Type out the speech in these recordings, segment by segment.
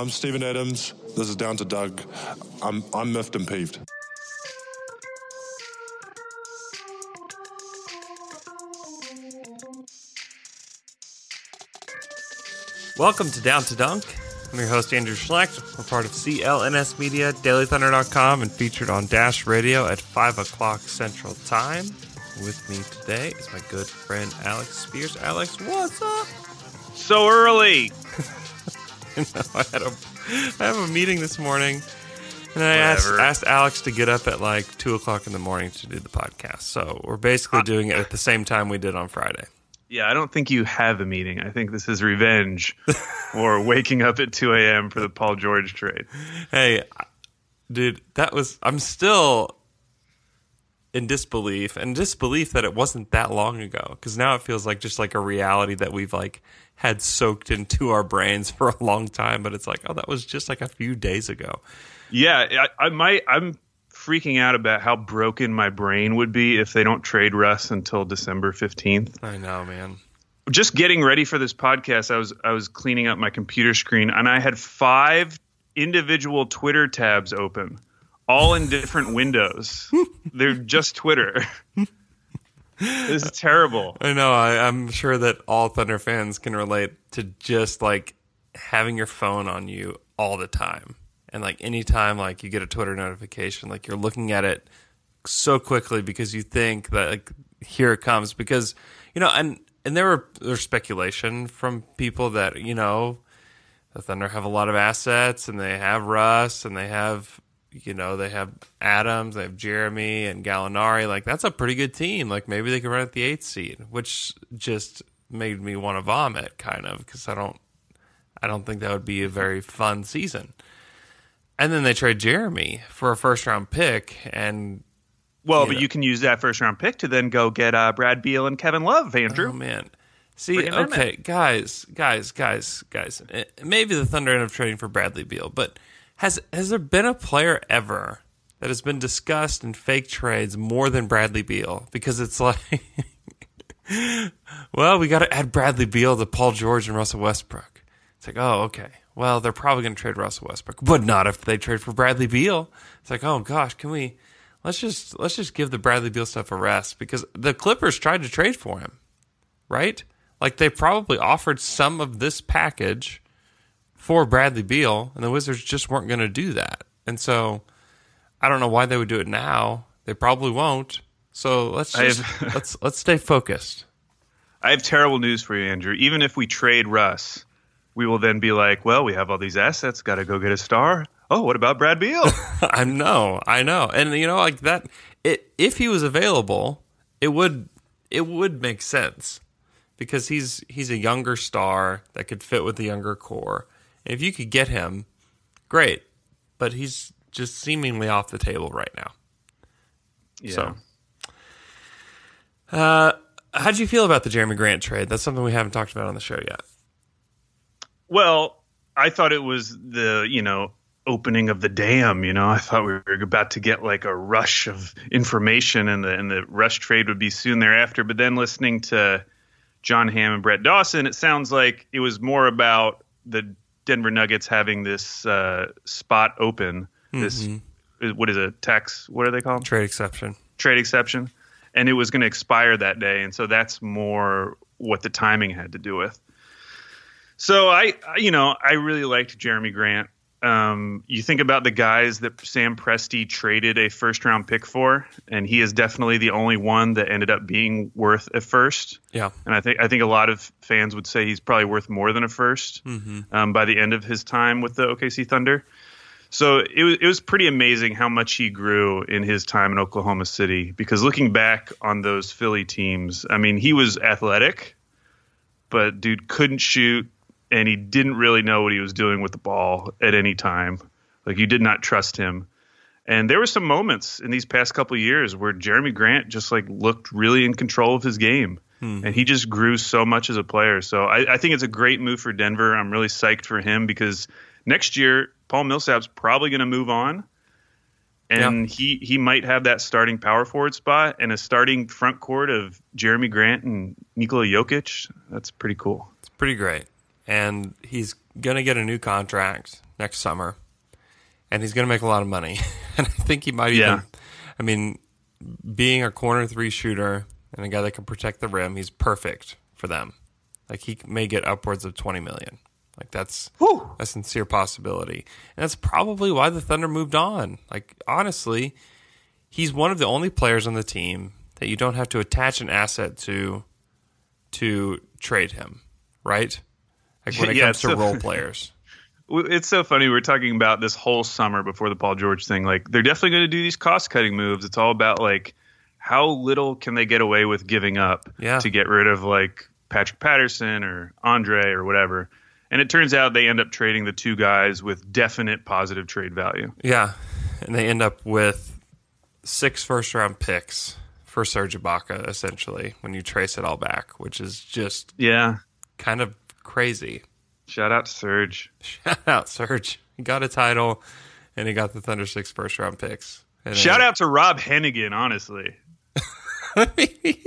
I'm Steven Adams. This is Down to Dunk. I'm, I'm miffed and peeved. Welcome to Down to Dunk. I'm your host, Andrew Schlecht. We're part of CLNS Media, DailyThunder.com, and featured on Dash Radio at 5 o'clock Central Time. With me today is my good friend Alex Spears. Alex, what's up? So early. You know, I had a I have a meeting this morning, and I asked, asked Alex to get up at like two o'clock in the morning to do the podcast. So we're basically ah. doing it at the same time we did on Friday. Yeah, I don't think you have a meeting. I think this is revenge or waking up at 2 a.m. for the Paul George trade. Hey, dude, that was I'm still in disbelief and disbelief that it wasn't that long ago because now it feels like just like a reality that we've like had soaked into our brains for a long time but it's like oh that was just like a few days ago Yeah, I, I might. I'm freaking out about how broken my brain would be if they don't trade Russ until December 15th. i know man Just getting ready for this podcast, I was I was cleaning up my computer screen and I had five individual Twitter tabs open, all in different windows. They're just Twitter. this is terrible. i know I, i'm sure that all thunder fans can relate to just like having your phone on you all the time and like anytime like you get a twitter notification like you're looking at it so quickly because you think that like here it comes because you know and and there were there's speculation from people that you know the Thunder have a lot of assets and they have Russ and they have you know they have Adams they have Jerami and Gallinari like that's a pretty good team like maybe they can run at the eighth seed which just made me want to vomit kind of because I don't I don't think that would be a very fun season and then they trade Jerami for a first round pick and Well, You but know. you can use that first round pick to then go get uh, Brad Beal and Kevin Love, Andrew. Oh man. See, Bring 'em in okay, guys, guys, guys, guys. eh, Maybe the Thunder end up trading for Bradley Beal, but has has there been a player ever that has been discussed in fake trades more than Bradley Beal? Because it's like, well, we got to add Bradley Beal to Paul George and Russell Westbrook. It's like, oh, okay. Well, they're probably going to trade Russell Westbrook, but not if they trade for Bradley Beal. It's like, oh gosh, can we? Let's just let's just give the Bradley Beal stuff a rest because the Clippers tried to trade for him right? Like they probably offered some of this package for Bradley Beal, and the Wizards just weren't going to do that. And so I don't know why they would do it now. They probably won't. So let's just have- let's let's stay focused. I have terrible news for you, Andrew. Even if we trade Russ, we will then be like, well, we have all these assets, got to go get a star. Oh, what about Brad Beal? I know, I know, and you know, like that. It if he was available, it would it would make sense because he's he's a younger star that could fit with the younger core. If you could get him, great. But he's just seemingly off the table right now. yeah. So, uh, how do you feel about the Jerami Grant trade? That's something we haven't talked about on the show yet. Well, I thought it was the, you know, opening of the dam, you know. I thought we were about to get like a rush of information and the and the rush trade would be soon thereafter, but then listening to John Hamm and Brett Dawson, it sounds like it was more about the Denver Nuggets having this uh, spot open, this what is it, tax, what are they called? Trade exception. trade exception, and it was going to expire that day, and so that's more what the timing had to do with. So I, I- you know, I really liked Jerami Grant. Um, you think about the guys that Sam Presti traded a first round pick for, and he is definitely the only one that ended up being worth a first. Yeah. And I think I think a lot of fans would say he's probably worth more than a 1st um, by the end of his time with the OKC Thunder. So it was it was pretty amazing how much he grew in his time in Oklahoma City. Because looking back on those Philly teams, I mean, he was athletic, but dude couldn't shoot, and he didn't really know what he was doing with the ball at any time. Like you did not trust him. And there were some moments in these past couple of years where Jerami Grant just like looked really in control of his game. Hmm. And he just grew so much as a player. So I, I think it's a great move for Denver. I'm really psyched for him because next year Paul Millsap's probably going to move on, and he he might have that starting power forward spot and a starting front court of Jerami Grant and Nikola Jokic. That's pretty cool. It's pretty great. And he's going to get a new contract next summer, and he's going to make a lot of money. and I think he might even, I mean, being a corner three shooter and a guy that can protect the rim, he's perfect for them. Like he may get upwards of twenty million. Like that's a sincere possibility, and that's probably why the Thunder moved on. Like honestly, he's one of the only players on the team that you don't have to attach an asset to to trade him, right? Like when it Yeah, comes to so- role players. It's so funny. We're talking about this whole summer before the Paul George thing. Like they're definitely going to do these cost cutting moves. It's all about like how little can they get away with giving up Yeah. to get rid of like Patrick Patterson or Andre or whatever. And it turns out they end up trading the two guys with definite positive trade value. Yeah, and they end up with six first round picks for Serge Ibaka, essentially, when you trace it all back, which is just Yeah. kind of crazy. Shout out to Serge. Shout out Serge. He got a title, and he got the Thunder six first round picks. And Shout out to Rob Hennigan, honestly.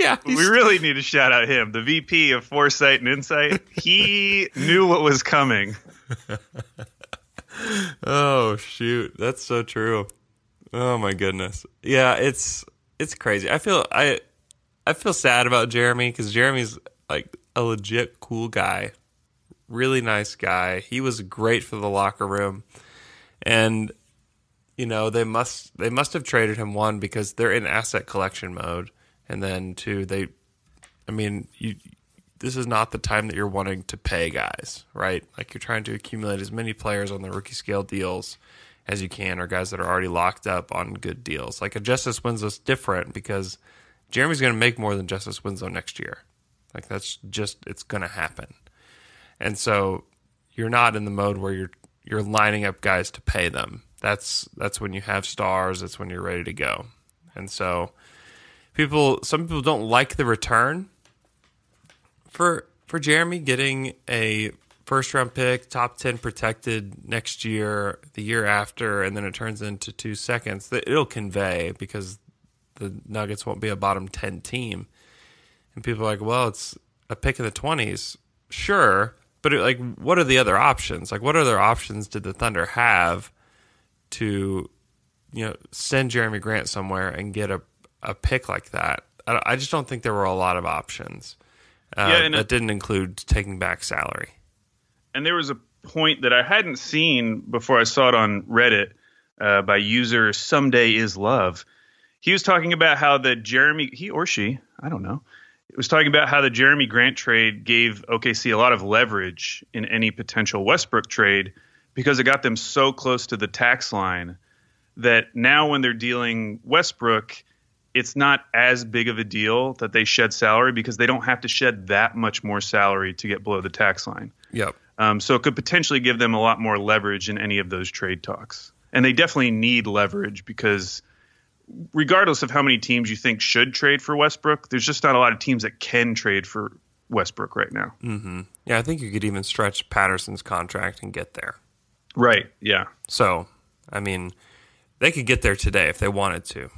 yeah, We really need to shout out him, the VP of Foresight and Insight. He knew what was coming. Oh shoot, that's so true. Oh my goodness. Yeah, it's it's crazy. I feel I I feel sad about Jerami because Jerami's like a legit cool guy, really nice guy. He was great for the locker room, and you know they must they must have traded him one because they're in asset collection mode, and then two they, I mean you. This is not the time that you're wanting to pay guys, right? Like you're trying to accumulate as many players on the rookie scale deals as you can, or guys that are already locked up on good deals. Like a Justice Winslow's different because Jerami's going to make more than Justice Winslow next year. Like that's just it's going to happen. And so you're not in the mode where you're you're lining up guys to pay them. That's that's when you have stars, that's when you're ready to go. And so people some people don't like the return for for Jerami getting a first round pick, top 10 protected next year, the year after and then it turns into 2 seconds. It'll convey because the Nuggets won't be a bottom 10 team. And people are like, well, it's a pick in the 20s. Sure. But it, like, what are the other options? Like, what other options did the Thunder have to, you know, send Jerami Grant somewhere and get a, a pick like that? I, I just don't think there were a lot of options. Uh, Yeah, that it- didn't include taking back salary. and there was a point that I hadn't seen before I saw it on Reddit uh, by user Someday Is Love. He was talking about how the Jerami, he or she, I don't know, it was talking about how the Jerami Grant trade gave OKC a lot of leverage in any potential Westbrook trade because it got them so close to the tax line that now when they're dealing Westbrook, it's not as big of a deal that they shed salary because they don't have to shed that much more salary to get below the tax line. Yep. Um, so it could potentially give them a lot more leverage in any of those trade talks. And they definitely need leverage because regardless of how many teams you think should trade for Westbrook, there's just not a lot of teams that can trade for Westbrook right now. Mm-hmm. Yeah, I think you could even stretch Patterson's contract and get there. Right. Yeah. So, I mean, they could get there today if they wanted to.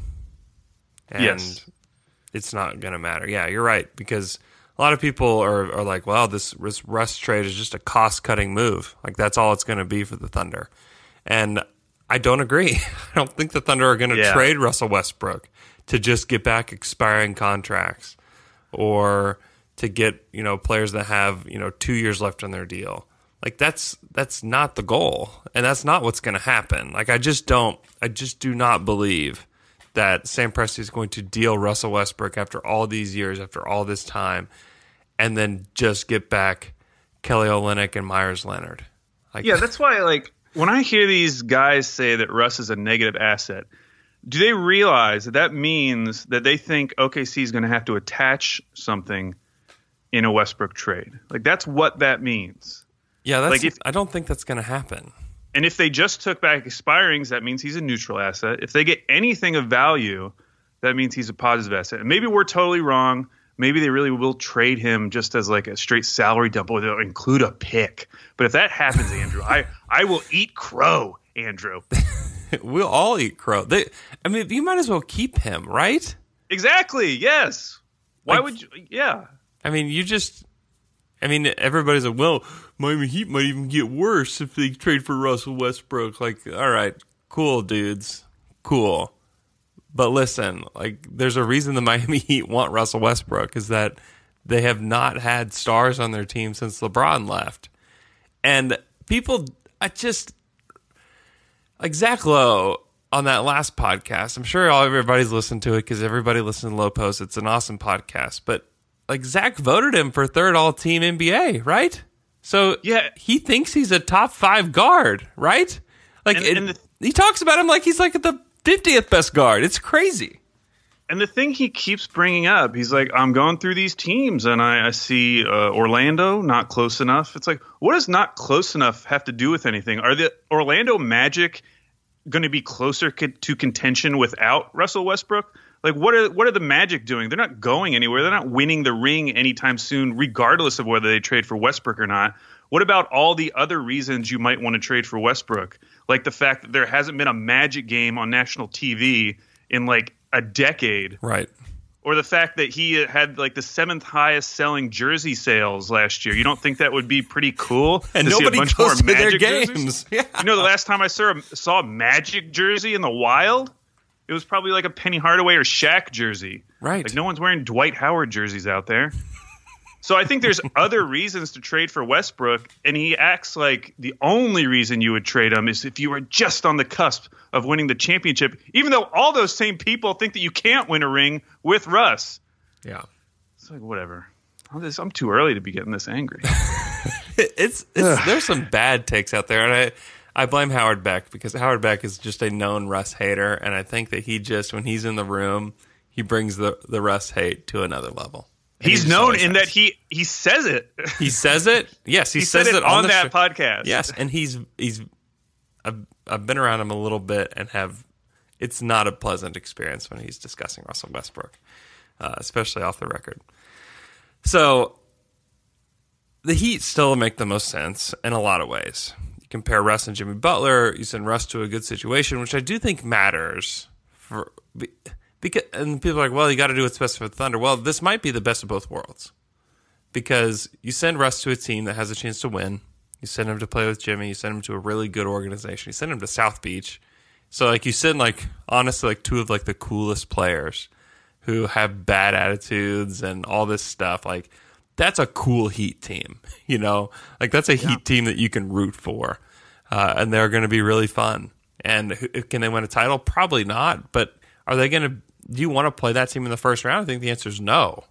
And Yes. it's not going to matter. Yeah, you're right. Because a lot of people are, are like, well, this, this Russ trade is just a cost cutting move. Like, that's all it's going to be for the Thunder. And I don't agree. I don't think the Thunder are going to Yeah. trade Russell Westbrook to just get back expiring contracts or to get, you know, players that have, you know, two years left on their deal. Like that's that's not the goal. And that's not what's gonna happen. Like I just don't I just do not believe that Sam Presti is going to deal Russell Westbrook after all these years, after all this time, and then just get back Kelly Olynyk and Meyers Leonard. Like Yeah, that's why like when I hear these guys say that Russ is a negative asset, do they realize that that means that they think OKC is going to have to attach something in a Westbrook trade? Like that's what that means. yeah, that's like if- I don't think that's gonna happen. And if they just took back expirings, that means he's a neutral asset. If they get anything of value, that means he's a positive asset. And maybe we're totally wrong. Maybe they really will trade him just as like a straight salary dump, or they'll include a pick. But if that happens, Andrew, I I will eat crow, Andrew. We'll all eat crow. They, I mean, you might as well keep him, right? Exactly. Yes. Why Like- would you? Yeah. I mean, you just. I mean, everybody's like, well, Miami Heat might even get worse if they trade for Russell Westbrook. Like, all right, cool, dudes, cool. But listen, like, there's a reason the Miami Heat want Russell Westbrook is that they have not had stars on their team since LeBron left, and people, I just like Zach Lowe on that last podcast. I'm sure all everybody's listened to it because everybody listens to Lowe Post. It's an awesome podcast, but like Zach voted him for third all team NBA, right? So Yeah. he thinks he's a top five guard, right? Like And- it- and the- he talks about him like he's like at the 50th best guard. It's crazy. And the thing he keeps bringing up, he's like, I'm going through these teams and I, I see uh, Orlando not close enough. It's like, what does not close enough have to do with anything? Are the Orlando Magic going to be closer co- to contention without Russell Westbrook? Like, what are what are the Magic doing? They're not going anywhere. They're not winning the ring anytime soon, regardless of whether they trade for Westbrook or not. What about all the other reasons you might want to trade for Westbrook? Like the fact that there hasn't been a Magic game on national TV in like a decade Right. or the fact that he had like the seventh highest selling jersey sales last year. You don't think that would be pretty cool? And to see a nobody bunch goes more to their Magic jerseys? games. Yeah. You know, the last time I saw saw a Magic jersey in the wild, it was probably like a Penny Hardaway or Shaq jersey. Right. Like no one's wearing Dwight Howard jerseys out there. So I think there's other reasons to trade for Westbrook, and he acts like the only reason you would trade him is if you were just on the cusp of winning the championship, even though all those same people think that you can't win a ring with Russ. Yeah. It's like whatever. I'm, just, I'm too early to be getting this angry. it's, it's there's some bad takes out there, and I I blame Howard Beck because Howard Beck is just a known Russ hater, and I think that he just when he's in the room, he brings the the Russ hate to another level. And he He's known in that he he says it. he says it. Yes, he, he says said it on, the that show. podcast. Yes, and he's he's I've, I've been around him a little bit and have it's not a pleasant experience when he's discussing Russell Westbrook, uh, especially off the record. So the Heat still make the most sense in a lot of ways. You compare Russ and Jimmy Butler, you send Russ to a good situation, which I do think matters for be- because and people are like, well, you got to do what's best for the Thunder. Well, this might be the best of both worlds because you send Russ to a team that has a chance to win. You send him to play with Jimmy. You send him to a really good organization. You send him to South Beach. So like you send like honestly like two of like the coolest players who have bad attitudes and all this stuff. Like that's a cool Heat team, you know. Like that's a Heat team that you can root for, uh, and they're going to be really fun. And who- can they win a title? Probably not. But are they going to? Do you want to play that team in the first round? I think the answer is no.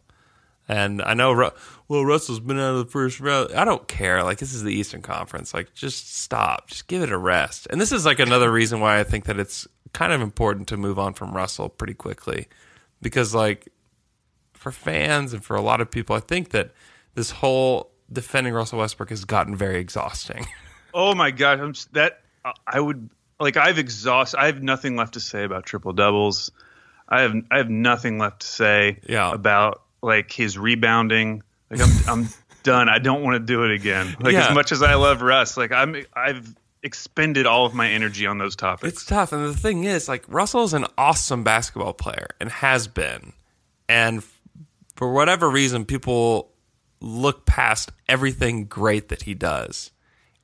And I know, well, Russell's been out of the first round. I don't care. Like, this is the Eastern Conference. Like, just stop. Just give it a rest. And this is like another reason why I think that it's kind of important to move on from Russell pretty quickly. Because, like, for fans and for a lot of people, I think that this whole defending Russell Westbrook has gotten very exhausting. Oh my god, I'm that uh, I would like I've exhausted. I have nothing left to say about triple doubles. I have I have nothing left to say Yeah. about like his rebounding. Like I'm I'm done. I don't want to do it again. Like Yeah. as much as I love Russ, like I'm I've expended all of my energy on those topics. It's tough. And the thing is, like, Russell's an awesome basketball player and has been. And for whatever reason, people look past everything great that he does.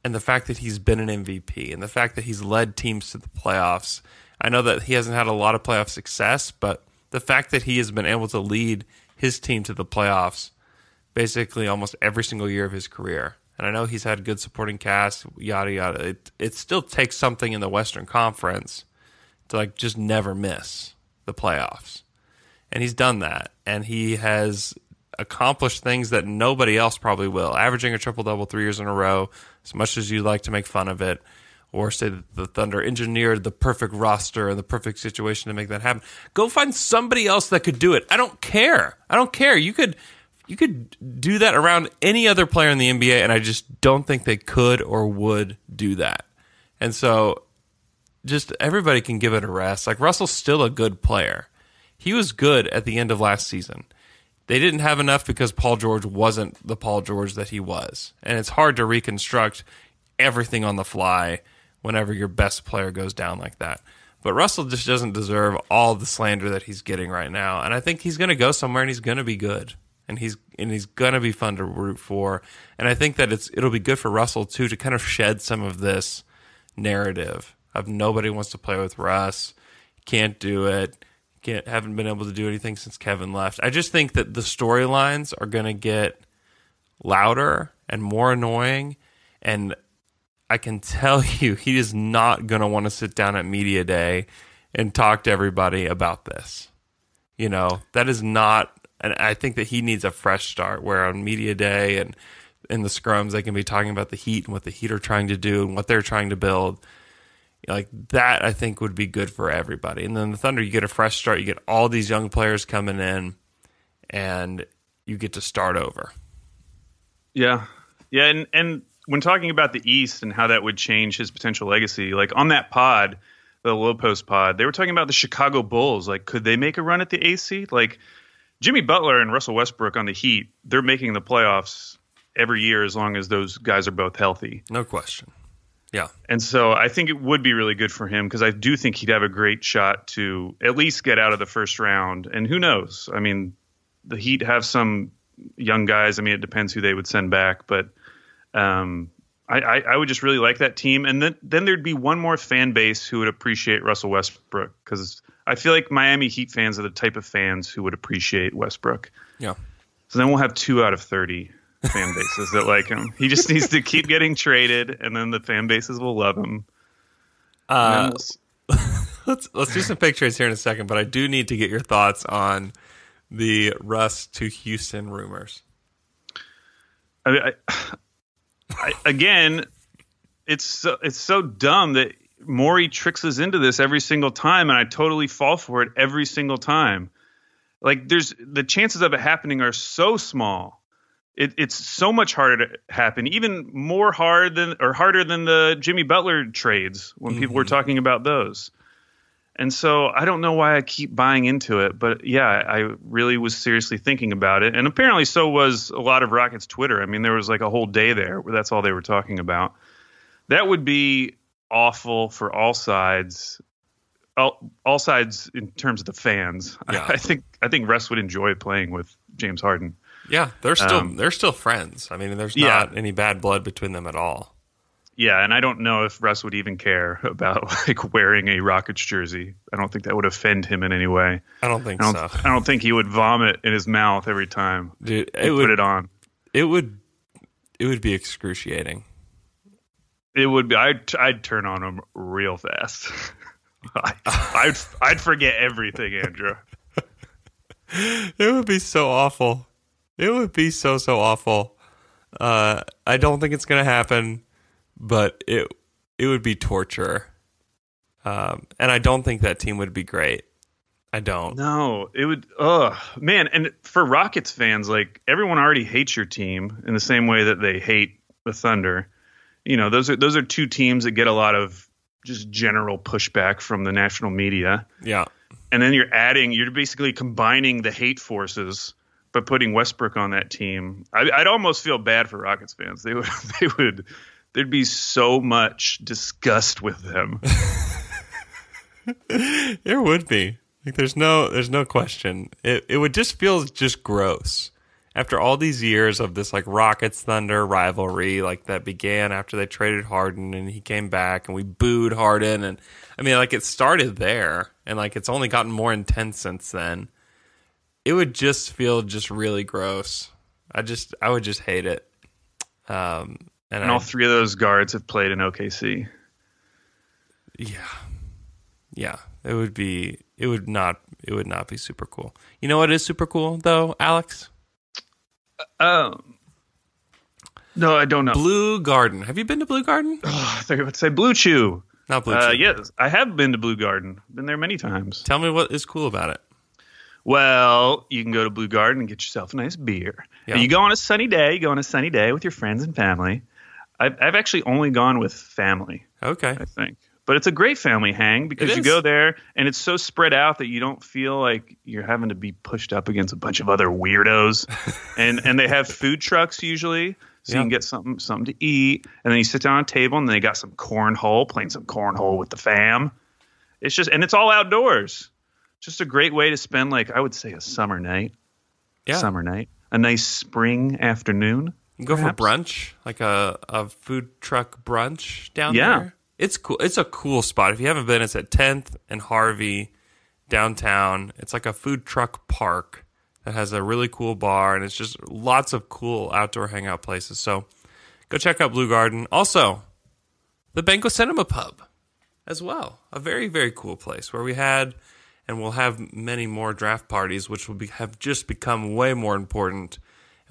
And the fact that he's been an MVP and the fact that he's led teams to the playoffs. I know that he hasn't had a lot of playoff success, but the fact that he has been able to lead his team to the playoffs basically almost every single year of his career. And I know he's had good supporting cast, yada yada. It it still takes something in the Western Conference to like just never miss the playoffs. And he's done that. And he has accomplished things that nobody else probably will. Averaging a triple double three years in a row, as much as you'd like to make fun of it, or say that the Thunder engineered the perfect roster and the perfect situation to make that happen. Go find somebody else that could do it. I don't care. I don't care. You could you could do that around any other player in the NBA, and I just don't think they could or would do that. And so just everybody can give it a rest. Like Russell's still a good player. He was good at the end of last season. They didn't have enough because Paul George wasn't the Paul George that he was. And it's hard to reconstruct everything on the fly whenever your best player goes down like that. But Russell just doesn't deserve all the slander that he's getting right now. And I think he's going to go somewhere and he's going to be good. and he's and he's gonna be fun to root for. And I think that it's it'll be good for Russell too to kind of shed some of this narrative of nobody wants to play with Russ, can't do it, can't haven't been able to do anything since Kevin left. I just think that the storylines are gonna get louder and more annoying, and I can tell you he is not gonna want to sit down at media day and talk to everybody about this. You know, that is not, and I think that he needs a fresh start where on media day and in the scrums, they can be talking about the Heat and what the Heat are trying to do and what they're trying to build. Like that, I think would be good for everybody. And then the Thunder, you get a fresh start. You get all these young players coming in, and you get to start over. Yeah, yeah, and and when talking about the East and how that would change his potential legacy, like on that pod, the Lowe Post pod, they were talking about the Chicago Bulls. Like, could they make a run at the AC? Like, Jimmy Butler and Russell Westbrook on the Heat, they're making the playoffs every year as long as those guys are both healthy. No question. Yeah. And so I think it would be really good for him because I do think he'd have a great shot to at least get out of the first round. And who knows? I mean, the Heat have some young guys. I mean, it depends who they would send back, but um, I, I, I, would just really like that team. And then, then there'd be one more fan base who would appreciate Russell Westbrook because I feel like Miami Heat fans are the type of fans who would appreciate Westbrook. Yeah. So then we'll have two out of 30 fan bases that like him. He just needs to keep getting traded, and then the fan bases will love him. Uh, we'll... let's let's do some pictures here in a second, but I do need to get your thoughts on the Russ to Houston rumors. I, mean I, I, again, it's so, it's so dumb that Morey tricks us into this every single time, and I totally fall for it every single time. Like, there's the chances of it happening are so small. It, it's so much harder to happen, even more hard than or harder than the Jimmy Butler trades when mm-hmm. people were mm-hmm. talking about those. And so I don't know why I keep buying into it, but yeah, I really was seriously thinking about it. And apparently so was a lot of Rockets Twitter. I mean, there was like a whole day there where that's all they were talking about. That would be awful for all sides. All, all sides in terms of the fans. Yeah. I, I think I think Russ would enjoy playing with James Harden. Yeah, they're still um, they're still friends. I mean, there's not yeah. any bad blood between them at all. Yeah, and I don't know if Russ would even care about like wearing a Rockets jersey. I don't think that would offend him in any way. I don't think I don't, so. I don't think he would vomit in his mouth every time. Dude, it would, put it on. It would it would be excruciating. It would be. I'd I'd turn on him real fast. I, I'd I'd forget everything, Andrew. it would be so awful. It would be so so awful. Uh, I don't think it's gonna happen but it it would be torture. Um, and I don't think that team would be great. I don't. No, it would. Ugh, man. And for Rockets fans, like everyone already hates your team in the same way that they hate the Thunder. You know, those are those are two teams that get a lot of just general pushback from the national media. Yeah. And then you're adding, you're basically combining the hate forces by putting Westbrook on that team. I, would almost feel bad for Rockets fans. They would, they would there'd be so much disgust with them. there would be. Like there's no there's no question. It it would just feel just gross. After all these years of this like Rockets Thunder rivalry, like that began after they traded Harden and he came back and we booed Harden and I mean like it started there and like it's only gotten more intense since then. It would just feel just really gross. I just I would just hate it. Um and, and I, all three of those guards have played in OKC. Yeah, yeah, it would be. It would not. It would not be super cool. You know what is super cool though, Alex? Um. No, I don't know. Bleu Garten. Have you been to Bleu Garten? Oh, I thought you would say Blue Chew. Not Blue uh, Chew. yes, I have been to Bleu Garten. Been there many times. Tell me what is cool about it. Well, you can go to Bleu Garten and get yourself a nice beer. Yeah. You go on a sunny day. You go on a sunny day with your friends and family. I've, I've actually only gone with family. Okay. I think. But it's a great family hang because you go there and it's so spread out that you don't feel like you're having to be pushed up against a bunch of other weirdos. and and they have food trucks usually, so you can get something something to eat. And then you sit down on a table and they got some cornhole, playing some cornhole with the fam. It's just and it's all outdoors. Just a great way to spend like I would say a summer night. Yeah. Summer night. a nice spring afternoon. You can go perhaps. for brunch, like a, a food truck brunch down Yeah. there. It's cool. It's a cool spot. If you haven't been, it's at 10th and Harvey downtown. It's like a food truck park that has a really cool bar and it's just lots of cool outdoor hangout places. So go check out Bleu Garten. Also, the Banquet Cinema Pub as well. A very, very cool place where we had and we'll have many more draft parties, which will be, have just become way more important.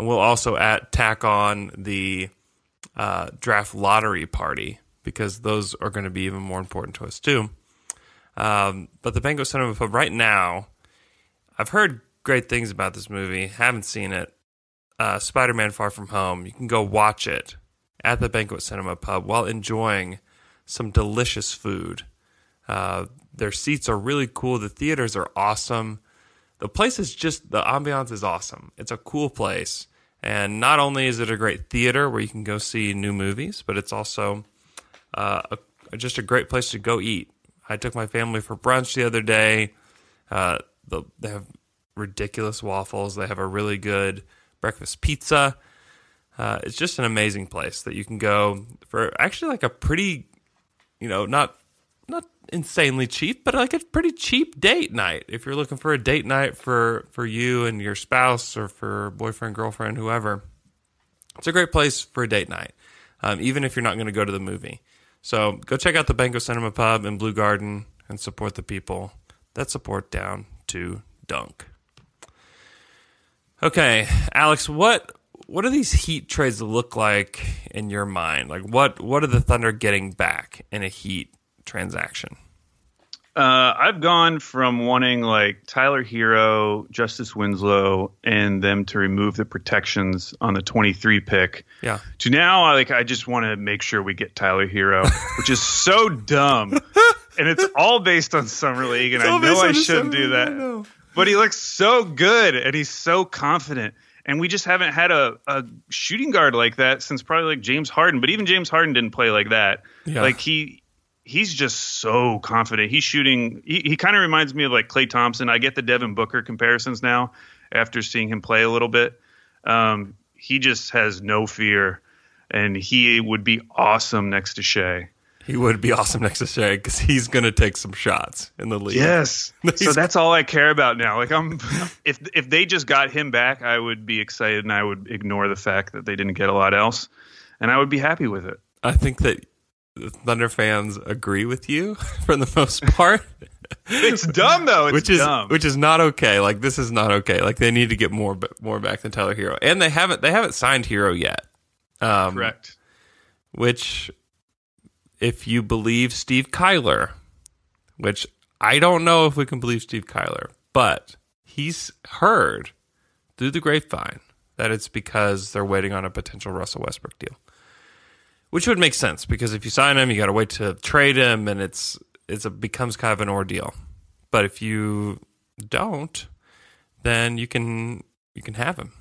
And we'll also add, tack on the uh, draft lottery party because those are going to be even more important to us too. Um, but the Banquet Cinema Pub right now, I've heard great things about this movie. Haven't seen it. Uh, Spider-Man: Far From Home. You can go watch it at the Banquet Cinema Pub while enjoying some delicious food. Uh, their seats are really cool. The theaters are awesome. The place is just the ambiance is awesome. It's a cool place, and not only is it a great theater where you can go see new movies, but it's also uh, a, just a great place to go eat. I took my family for brunch the other day. Uh, the, they have ridiculous waffles. They have a really good breakfast pizza. Uh, it's just an amazing place that you can go for actually like a pretty, you know, not insanely cheap, but like a pretty cheap date night. If you're looking for a date night for for you and your spouse or for boyfriend, girlfriend, whoever, it's a great place for a date night. Um, even if you're not going to go to the movie. So go check out the Banquet Cinema Pub in Bleu Garten and support the people that support down to Dunk. Okay, Alex, what what do these Heat trades look like in your mind? Like what what are the Thunder getting back in a Heat transaction? Uh, I've gone from wanting like Tyler Herro, Justice Winslow, and them to remove the protections on the 23 pick Yeah. to now I like I just want to make sure we get Tyler Herro, which is so dumb, and it's all based on summer league, and I know I shouldn't do that, but he looks so good and he's so confident, and we just haven't had a, a shooting guard like that since probably like James Harden, but even James Harden didn't play like that. Yeah. Like he he's just so confident. He's shooting. He, he kind of reminds me of like Klay Thompson. I get the Devin Booker comparisons now after seeing him play a little bit. Um, he just has no fear, and he would be awesome next to Shai. He would be awesome next to Shai because he's going to take some shots in the league. Yes. so that's all I care about now. Like I'm, if if they just got him back, I would be excited, and I would ignore the fact that they didn't get a lot else, and I would be happy with it. I think that Thunder fans agree with you for the most part. It's dumb though. It's which is dumb. which is not okay. Like this is not okay. Like they need to get more more back than Tyler Herro, and they haven't they haven't signed Herro yet. Um, correct. Which, if you believe Steve Kyler, which I don't know if we can believe Steve Kyler, but he's heard through the grapevine that it's because they're waiting on a potential Russell Westbrook deal. Which would make sense because if you sign him, you got to wait to trade him, and it's it's a becomes kind of an ordeal. But if you don't, then you can you can have him.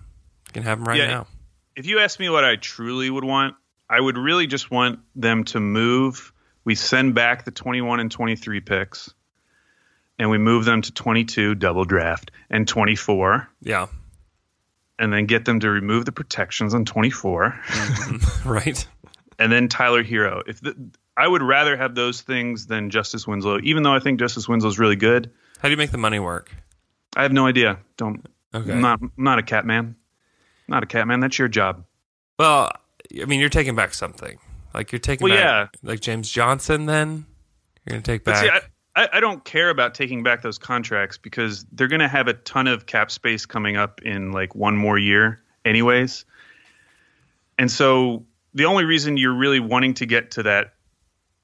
You can have him right Yeah. now. if you ask me what I truly would want, I would really just want them to move. We send back the 21 and 23 picks, and we move them to 22 double draft and 24, Yeah, and then get them to remove the protections on 24, mm-hmm. right. And then Tyler Herro. If the, I would rather have those things than Justice Winslow, even though I think Justice Winslow is really good. How do you make the money work? I have no idea. Don't. Okay. I'm not. I'm not a cat man. Not a cat man. That's your job. Well, I mean, you're taking back something. Like you're taking Well, back, like James Johnson. Then you're gonna take back. see, I, I, I don't care about taking back those contracts because they're going to have a ton of cap space coming up in like one more year, anyways. And so the only reason you're really wanting to get to that,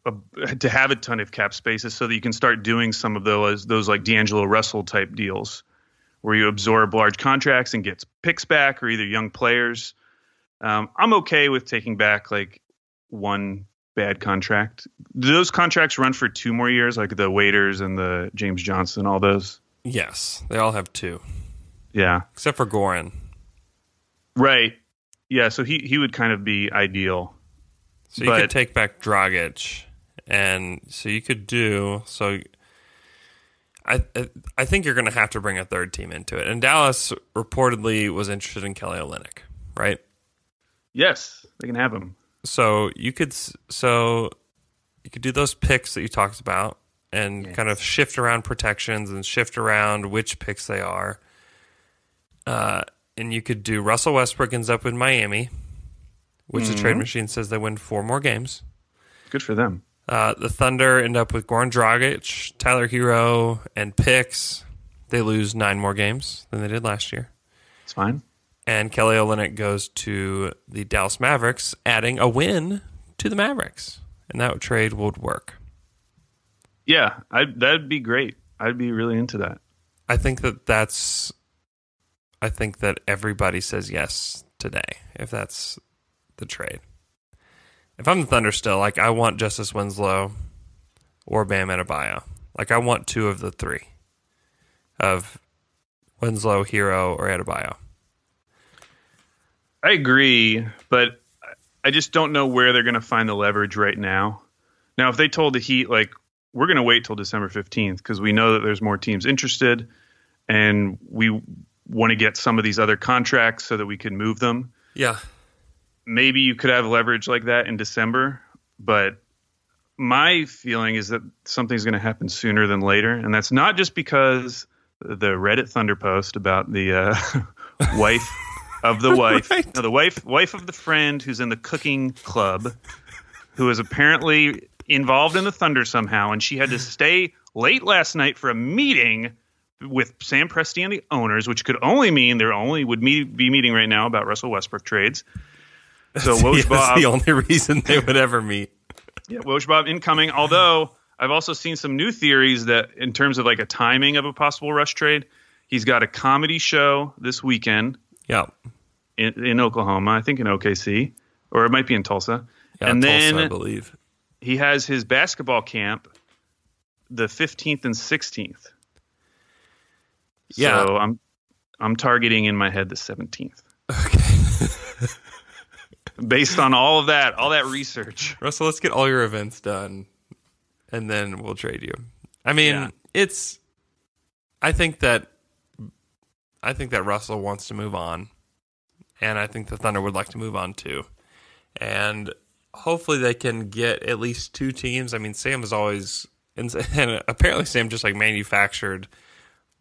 uh, to have a ton of cap space, is so that you can start doing some of those those like D'Angelo Russell type deals, where you absorb large contracts and get picks back, or either young players. Um, I'm okay with taking back like one bad contract. Do those contracts run for two more years, like the Waiters and the James Johnson, all those? yes, they all have two, Yeah. except for Goran. Right. Yeah. So he, he would kind of be ideal. So you could But- take back Dragic, and so you could do so. I I think you're going to have to bring a third team into it. And Dallas reportedly was interested in Kelly Olynyk, right? Yes, they can have him. So you could so you could do those picks that you talked about and Yes. kind of shift around protections and shift around which picks they are. Uh, and you could do Russell Westbrook ends up in Miami, which the Mm-hmm. trade machine says they win four more games. Good for them. Uh, the Thunder end up with Goran Dragic, Tyler Herro, and picks. They lose nine more games than they did last year. It's fine. And Kelly Olynyk goes to the Dallas Mavericks, adding a win to the Mavericks. And that trade would work. Yeah, I that'd be great. I'd be really into that. I think that that's. I think that everybody says yes today if that's the trade. If I'm the Thunder still, like I want Justice Winslow or Bam Adebayo. Like I want two of the three of Winslow, Herro, or Adebayo. I agree, but I just don't know where they're going to find the leverage right now. Now, if they told the Heat, like, we're going to wait till December 15th because we know that there's more teams interested and we want to get some of these other contracts so that we can move them. Yeah, Maybe you could have leverage like that in December, but my feeling is that something's going to happen sooner than later. And that's not just because the Reddit Thunder post about the uh, wife of the wife, Right. no, the wife, wife of the friend who's in the cooking club, who is apparently involved in the Thunder somehow, and she had to stay late last night for a meeting with Sam Presti and the owners, which could only mean they're only would meet, be meeting right now about Russell Westbrook trades. So Woj that's Bob, the only reason they would ever meet. yeah, Woj bomb incoming. Although I've also seen some new theories that, in terms of like a timing of a possible rush trade, he's got a comedy show this weekend Yeah, in, in Oklahoma, I think in OKC, or it might be in Tulsa. yeah and Tulsa, then I believe. he has his basketball camp the 15th and 16th. Yeah. So I'm I'm targeting in my head the 17th. Okay, Based on all of that, all that research. Russell, let's get all your events done, and then we'll trade you. I mean, Yeah. it's. I think that. I think that Russell wants to move on, and I think the Thunder would like to move on too, and hopefully they can get at least two teams. I mean, Sam is always, and, and apparently Sam just like manufactured the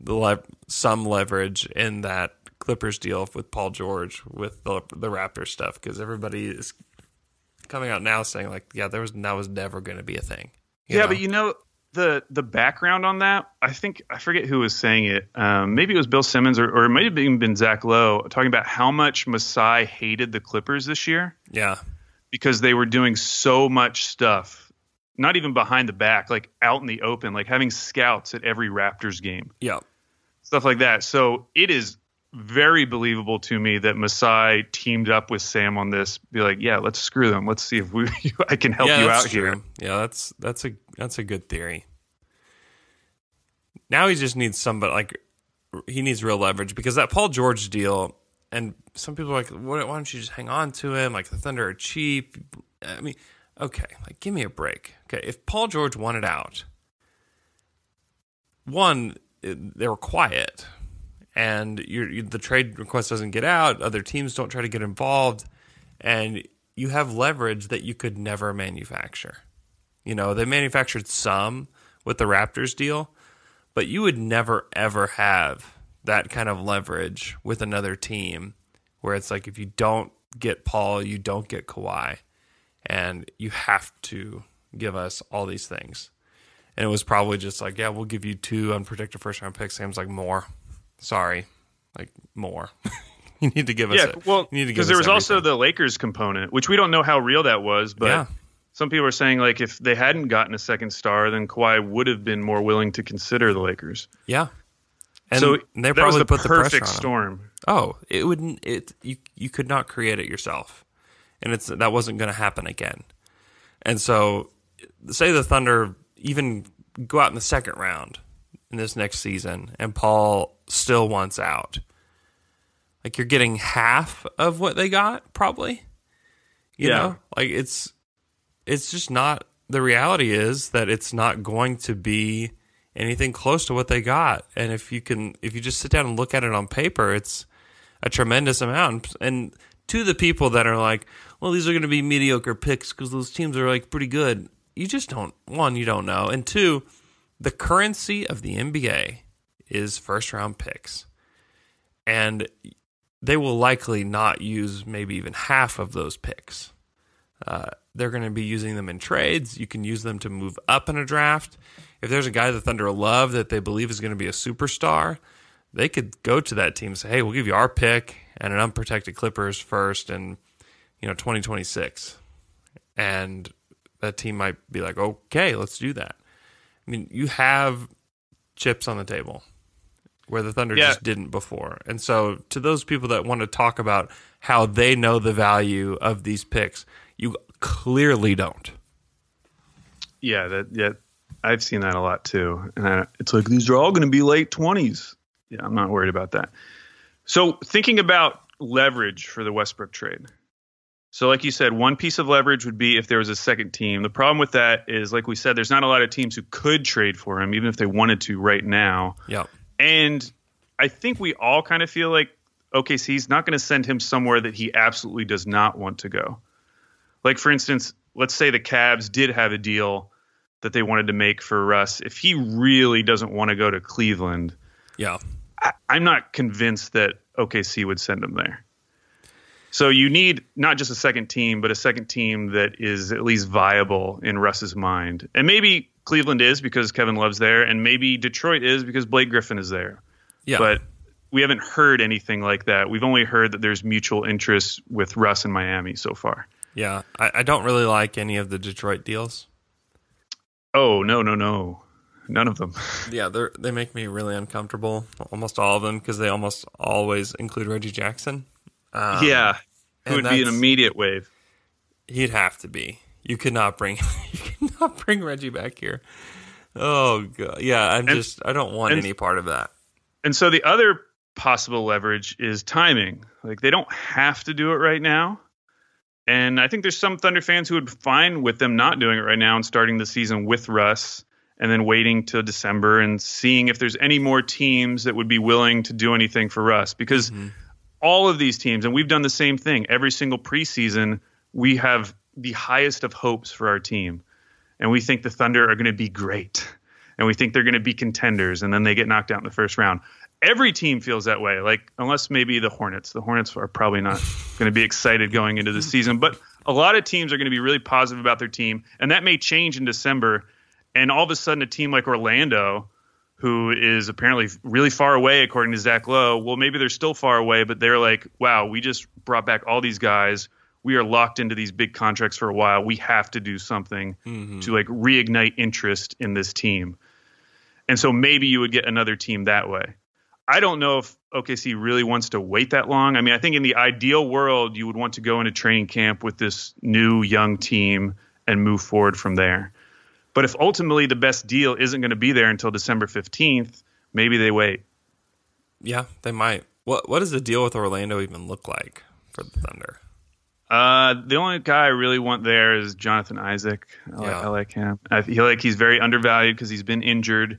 le- some leverage in that Clippers deal with Paul George with the the Raptors stuff because everybody is coming out now saying like, yeah, there was that was never going to be a thing. yeah, know? but you know the the background on that. I think I forget who was saying it. Um, maybe it was Bill Simmons or, or it might have even been Zach Lowe talking about how much Masai hated the Clippers this year yeah, because they were doing so much stuff, not even behind the back, like out in the open, like having scouts at every Raptors game, yeah, stuff like that. So it is very believable to me that Masai teamed up with Sam on this. Be like, yeah, let's screw them. Let's see if we I can help yeah, you out true. here. Yeah, that's that's a that's a good theory. Now he just needs somebody like he needs real leverage because that Paul George deal, and some people are like, why why don't you just hang on to him? Like the Thunder are cheap. I mean, okay, like give me a break. Okay, if Paul George wanted out, one they were quiet, and you, the trade request doesn't get out. Other teams don't try to get involved, and you have leverage that you could never manufacture. You know, they manufactured some with the Raptors deal, but you would never ever have that kind of leverage with another team where it's like if you don't get Paul, you don't get Kawhi, and you have to give us all these things. And it was probably just like, yeah, we'll give you two unprotected first round picks. Sam's like, more. Sorry, like more. you need to give us. Yeah, it. well, you need to because there was also the Lakers component, which we don't know how real that was, but Yeah. some people are saying like if they hadn't gotten a second star, then Kawhi would have been more willing to consider the Lakers. yeah. And so they probably was the put the pressure perfect storm. Oh, it wouldn't. It you you could not create it yourself, and it's that wasn't going to happen again. And so, say the Thunder even go out in the second round in this next season, and Paul still wants out. Like you're getting half of what they got, probably. You Yeah. know, like it's it's just not. The reality is that it's not going to be anything close to what they got. And if you can, if you just sit down and look at it on paper, it's a tremendous amount. And to the people that are like, well, these are going to be mediocre picks because those teams are like pretty good. You just don't, one, you don't know. And two, the currency of the NBA is first round picks. And they will likely not use maybe even half of those picks. Uh, they're going to be using them in trades. You can use them to move up in a draft. If there's a guy the Thunder love that they believe is going to be a superstar, they could go to that team and say, "Hey, we'll give you our pick and an unprotected Clippers first, and you know 2026." And that team might be like, "Okay, let's do that." I mean, you have chips on the table where the Thunder yeah. just didn't before. And so, to those people that want to talk about how they know the value of these picks, you clearly don't. Yeah, that yeah, I've seen that a lot too. And I, it's like these are all going to be late twenties. Yeah, I'm not worried about that. So thinking about leverage for the Westbrook trade. So, like you said, one piece of leverage would be if there was a second team. The problem with that is, like we said, there's not a lot of teams who could trade for him, even if they wanted to right now. Yeah. And I think we all kind of feel like OKC's not going to send him somewhere that he absolutely does not want to go. Like, for instance, let's say the Cavs did have a deal that they wanted to make for Russ. If he really doesn't want to go to Cleveland, yeah, I, I'm not convinced that OKC would send him there. So you need not just a second team, but a second team that is at least viable in Russ's mind. And maybe Cleveland is because Kevin Love's there, and maybe Detroit is because Blake Griffin is there. Yeah. But we haven't heard anything like that. We've only heard that there's mutual interest with Russ and Miami so far. Yeah, I, I don't really like any of the Detroit deals. Oh no no no, none of them. yeah, they they make me really uncomfortable. Almost all of them because they almost always include Reggie Jackson. Um, yeah, it would be an immediate waive. He'd have to be. You could not bring you could not bring Reggie back here. Oh god, yeah. I'm and, just I don't want and, any part of that. And so the other possible leverage is timing. Like they don't have to do it right now. And I think there's some Thunder fans who would be fine with them not doing it right now and starting the season with Russ and then waiting till December and seeing if there's any more teams that would be willing to do anything for Russ because mm-hmm. All of these teams and we've done the same thing every single preseason we have the highest of hopes for our team and we think the Thunder are going to be great and we think they're going to be contenders and then they get knocked out in the first round every team feels that way. Like unless maybe the Hornets. The Hornets are probably not going to be excited going into the season, but a lot of teams are going to be really positive about their team, and that may change in December. And all of a sudden, a team like Orlando, who is apparently really far away according to Zach Lowe, well, maybe they're still far away, but they're like, wow, we just brought back all these guys. We are locked into these big contracts for a while. We have to do something mm-hmm. to like reignite interest in this team. And so maybe you would get another team that way. I don't know if OKC really wants to wait that long. I mean, I think in the ideal world, you would want to go into training camp with this new young team and move forward from there. But if ultimately the best deal isn't going to be there until December 15th, maybe they wait. Yeah, they might. What what does the deal with Orlando even look like for the Thunder? Uh, the only guy I really want there is Jonathan Isaac. I, yeah. like, I like him. I feel like he's very undervalued because he's been injured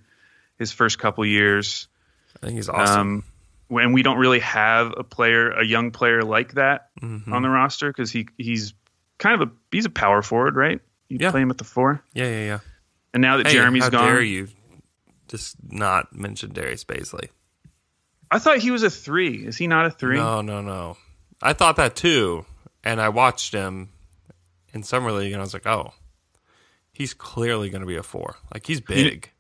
his first couple years. I think he's awesome. Um, when we don't really have a player, a young player like that mm-hmm. on the roster, because he he's kind of a he's a power forward, right? You yeah. play him at the four. Yeah, yeah, yeah. And now that hey, Jerami's how gone, dare you just not mention Darius Bazley? I thought he was a three. Is he not a three? No, no, no. I thought that too, and I watched him in summer league, and I was like, oh, he's clearly going to be a four. Like he's big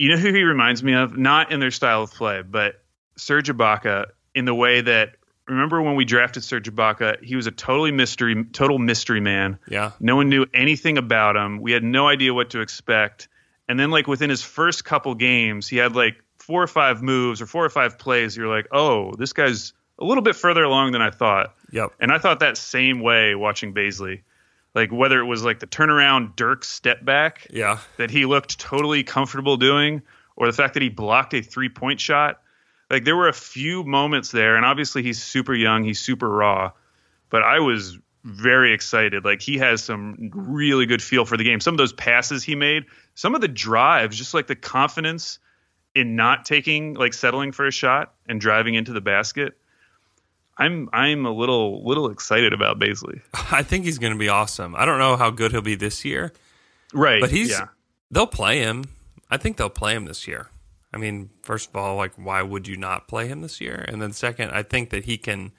you know who he reminds me of? Not in their style of play, but Serge Ibaka in the way that remember when we drafted Serge Ibaka, he was a totally mystery, total mystery man. Yeah. No one knew anything about him. We had no idea what to expect. And then like within his first couple games, he had like four or five moves or four or five plays. You're like, oh, this guy's a little bit further along than I thought. Yep. And I thought that same way watching Bazley like whether it was like the turnaround Dirk step back, yeah, that he looked totally comfortable doing, or the fact that he blocked a three point shot. Like there were a few moments there, and obviously he's super young, he's super raw, but I was very excited. Like he has some really good feel for the game. Some of those passes he made, some of the drives, just like the confidence in not taking like settling for a shot and driving into the basket. I'm I'm a little little excited about Bazley. I think he's going to be awesome. I don't know how good he'll be this year, Right. but he's yeah. they'll play him. I think they'll play him this year. I mean, first of all, like why would you not play him this year? And then second, I think that he can.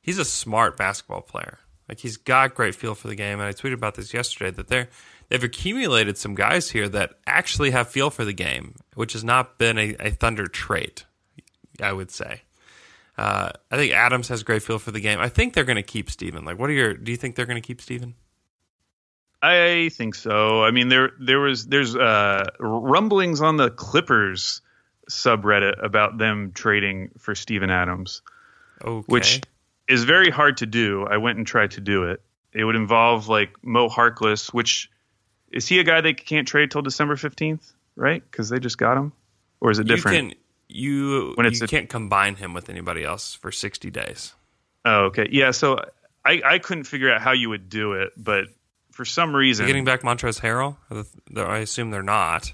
He's a smart basketball player. Like he's got great feel for the game. And I tweeted about this yesterday that they're they've accumulated some guys here that actually have feel for the game, which has not been a, a Thunder trait. I would say. Uh, I think Adams has great feel for the game. I think they're going to keep Steven. Like, what are your? Do you think they're going to keep Steven? I think so. I mean, there there was there's uh, rumblings on the Clippers subreddit about them trading for Steven Adams, Okay. which is very hard to do. I went and tried to do it. It would involve like Mo Harkless, which is he a guy they can't trade till December fifteenth, right? Because they just got him, or is it different? You can you When it's you a- can't combine him with anybody else for sixty days. Oh, okay. Yeah. So I, I couldn't figure out how you would do it, but for some reason, Are getting back Montrezl Harrell? I assume they're not.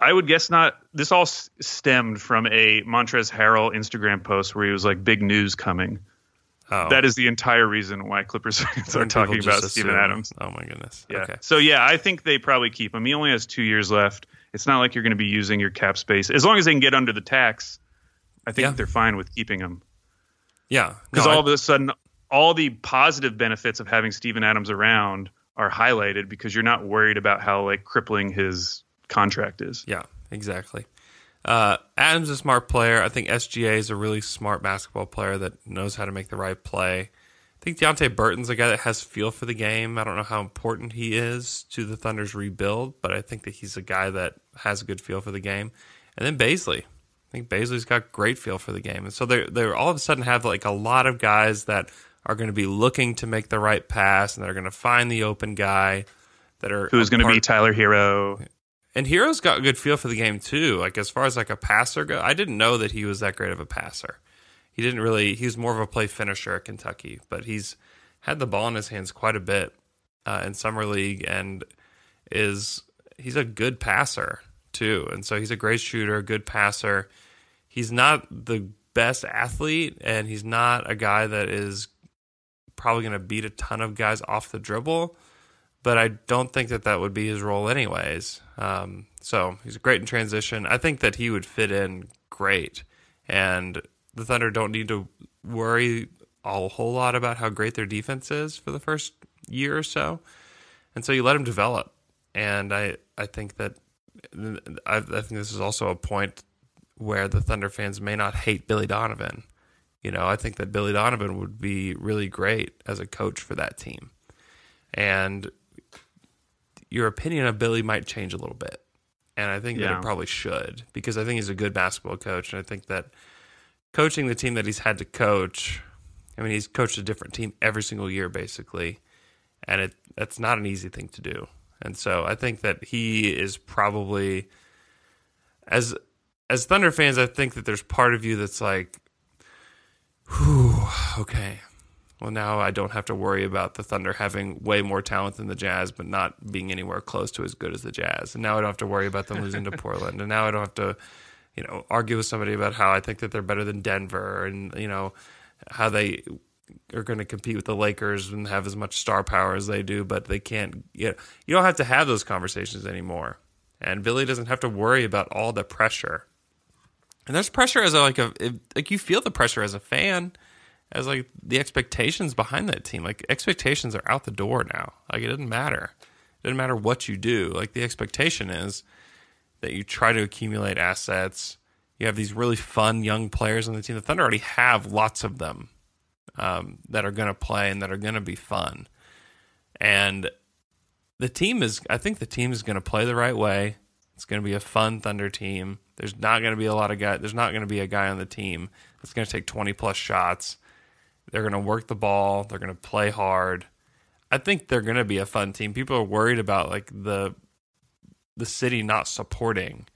I would guess not. This all s- stemmed from a Montrezl Harrell Instagram post where he was like, "Big news coming." Oh, That is the entire reason why Clippers fans are talking about Steven. Adams. Oh my goodness. Yeah. Okay. So yeah, I think they probably keep him. He only has two years left. It's not like you're going to be using your cap space as long as they can get under the tax. I think Yeah. they're fine with keeping him Yeah. because No, all I- of a sudden, all the positive benefits of having Steven Adams around are highlighted because you're not worried about how like crippling his contract is. Yeah, exactly. Uh, Adams is a smart player. I think SGA is a really smart basketball player that knows how to make the right play. I think Deonte Burton's a guy that has feel for the game. I don't know how important he is to the Thunder's rebuild, but I think that he's a guy that has a good feel for the game. And then Bazley. I think Bazley's got great feel for the game. And so they're, they're all of a sudden have like a lot of guys that are going to be looking to make the right pass and they're going to find the open guy that are Who's going to be Tyler Herro? And Herro's got a good feel for the game too. Like as far as like a passer go, I didn't know that he was that great of a passer. He didn't really. He was more of a play finisher at Kentucky, but he's had the ball in his hands quite a bit uh, in summer league, and is he's a good passer too. And so he's a great shooter, a good passer. He's not the best athlete, and he's not a guy that is probably going to beat a ton of guys off the dribble but I don't think that that would be his role anyways. Um, so he's great in transition. I think that he would fit in great, and the Thunder don't need to worry a whole lot about how great their defense is for the first year or so, and so you let him develop. And I I think that I, I think this is also a point where the Thunder fans may not hate Billy Donovan. You know, I think that Billy Donovan would be really great as a coach for that team. And your opinion of Billy might change a little bit. And I think that it probably should because I think he's a good basketball coach. And I think that coaching the team that he's had to coach, I mean, he's coached a different team every single year, basically. And it that's not an easy thing to do. And so I think that he is probably as as Thunder fans, I think that there's part of you that's like, whew, okay. Well, now I don't have to worry about the Thunder having way more talent than the Jazz, but not being anywhere close to as good as the Jazz. And now I don't have to worry about them losing to Portland. And now I don't have to, you know, argue with somebody about how I think that they're better than Denver and, you know, how they are going to compete with the Lakers and have as much star power as they do, but they can't. You, know, you don't have to have those conversations anymore. And Billy doesn't have to worry about all the pressure. And there's pressure as a, like a if, like you feel the pressure as a fan, as like the expectations behind that team. Like expectations are out the door now. Like it doesn't matter. It doesn't matter what you do. Like the expectation is that you try to accumulate assets. You have these really fun young players on the team. The Thunder already have lots of them um, that are going to play and that are going to be fun. And the team is, I think the team is going to play the right way. It's going to be a fun Thunder team. There's not going to be a lot of guys. There's not going to be a guy on the team that's going to take 20 plus shots. They're going to work the ball. They're going to play hard. I think they're going to be a fun team. People are worried about like the the city not supporting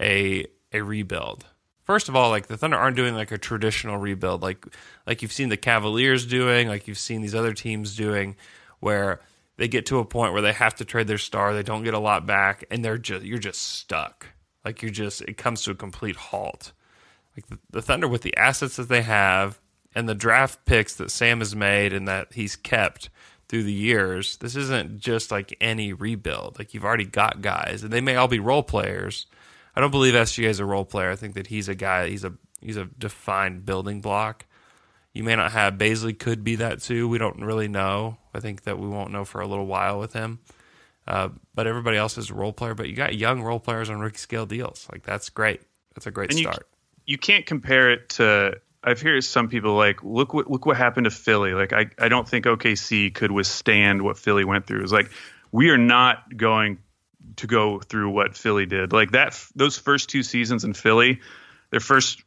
a a rebuild. First of all, like the Thunder aren't doing like a traditional rebuild, like like you've seen the Cavaliers doing, like you've seen these other teams doing, where they get to a point where they have to trade their star, they don't get a lot back, and they're just you're just stuck. Like you're just it comes to a complete halt. Like the, the Thunder with the assets that they have and the draft picks that Sam has made and that he's kept through the years, this isn't just like any rebuild. Like you've already got guys, and they may all be role players. I don't believe SGA is a role player. I think that he's a guy. He's a he's a defined building block. You may not have Bazley could be that too. We don't really know. I think that we won't know for a little while with him. Uh, but everybody else is a role player. But you got young role players on rookie scale deals. Like that's great. That's a great And you- start. you can't compare it to I've heard some people like look what look what happened to Philly. Like I, I don't think OKC could withstand what Philly went through. It's like we are not going to go through what Philly did. Like that those first two seasons in Philly, their first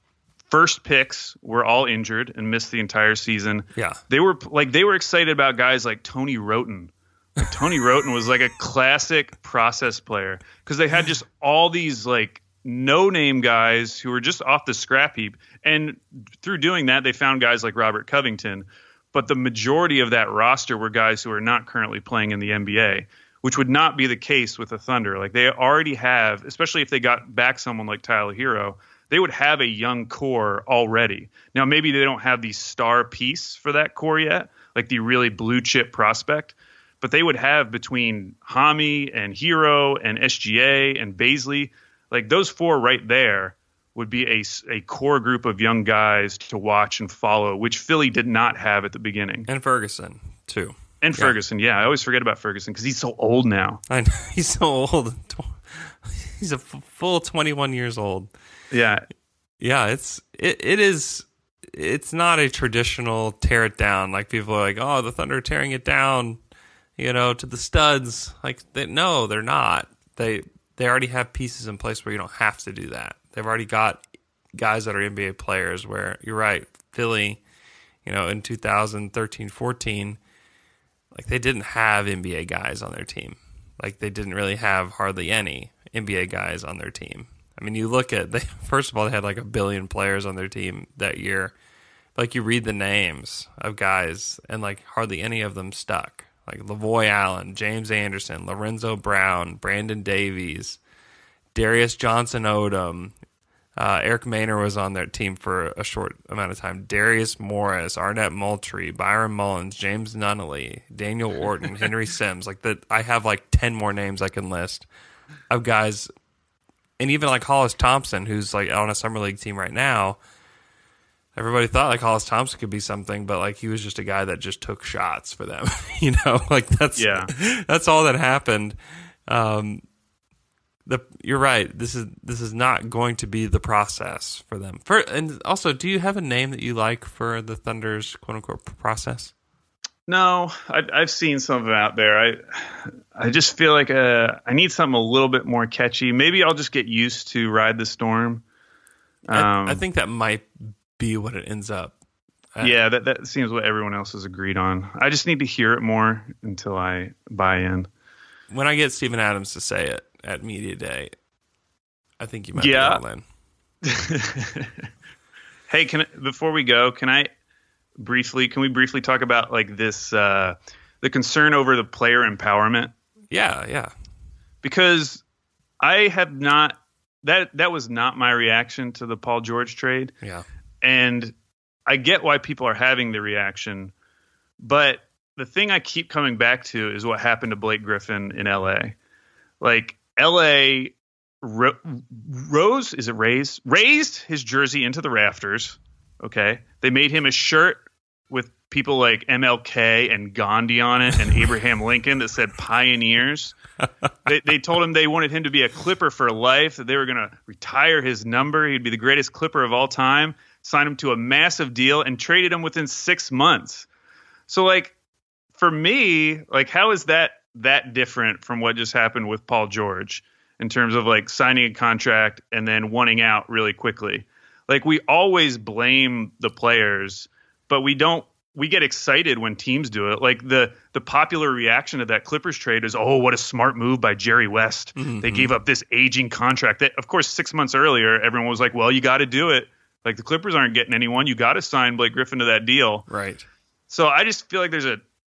first picks were all injured and missed the entire season. Yeah. They were like they were excited about guys like Tony Wroten. Like, Tony Wroten was like a classic process player because they had just all these like no name guys who were just off the scrap heap. And through doing that, they found guys like Robert Covington. But the majority of that roster were guys who are not currently playing in the NBA, which would not be the case with the Thunder. Like they already have, especially if they got back someone like Tyler Herro, they would have a young core already. Now, maybe they don't have the star piece for that core yet, like the really blue chip prospect, but they would have between Hami and Herro and SGA and Bazley, like those four right there would be a, a core group of young guys to watch and follow, which Philly did not have at the beginning. And Ferguson too. And Ferguson, yeah, I always forget about Ferguson because he's so old now. I know he's so old. He's a f- full 21 years old. Yeah, Yeah, it's it, it is it's not a traditional tear it down like people are like, "Oh, the Thunder are tearing it down." You know, to the studs. Like they, no, they're not. They they already have pieces in place where you don't have to do that. They've already got guys that are NBA players where you're right. Philly, you know, in 2013, 14, like they didn't have NBA guys on their team. Like they didn't really have hardly any NBA guys on their team. I mean, you look at they first of all they had like a billion players on their team that year. Like you read the names of guys and like hardly any of them stuck. Like Lavoy Allen, James Anderson, Lorenzo Brown, Brandon Davies, Darius Johnson Odom, uh, Eric Maynor was on their team for a short amount of time. Darius Morris, Arnett Moultrie, Byron Mullens, James Nunnally, Daniel Orton, Henry Sims. Like that, I have like ten more names I can list of guys, and even like Hollis Thompson, who's like on a summer league team right now. Everybody thought like Hollis Thompson could be something, but like he was just a guy that just took shots for them. you know, like that's Yeah. that's all that happened. Um, the you're right. This is this is not going to be the process for them. For and also, do you have a name that you like for the Thunder's quote unquote process? No, I, I've seen some of it out there. I I just feel like uh, I need something a little bit more catchy. Maybe I'll just get used to Ride the Storm. Um, I, I think that might be what it ends up. I- yeah, that that seems what everyone else has agreed on. I just need to hear it more until I buy in. When I get Steven Adams to say it at media day, I think you might Yeah. be all in. Hey, can before we go, can I briefly can we briefly talk about like this uh, the concern over the player empowerment? Yeah, yeah. because I have not that that was not my reaction to the Paul George trade, Yeah. And I get why people are having the reaction, but the thing I keep coming back to is what happened to Blake Griffin in L.A. Like L.A. Ro- rose is it raised raised his jersey into the rafters. Okay, they made him a shirt with people like MLK and Gandhi on it and Abraham Lincoln that said pioneers. they, they told him they wanted him to be a Clipper for life, that they were going to retire his number. He'd be the greatest Clipper of all time, signed him to a massive deal, and traded him within six months. So, like, for me, like, how is that that different from what just happened with Paul George in terms of like signing a contract and then wanting out really quickly? Like, we always blame the players, but we don't we get excited when teams do it. Like the the popular reaction to that Clippers trade is, "Oh, what a smart move by Jerry West. They mm-hmm. gave up this aging contract that of course 6 months earlier everyone was like, "Well, you got to do it. Like the Clippers aren't getting anyone. You got to sign Blake Griffin to that deal." Right. So I just feel like there's a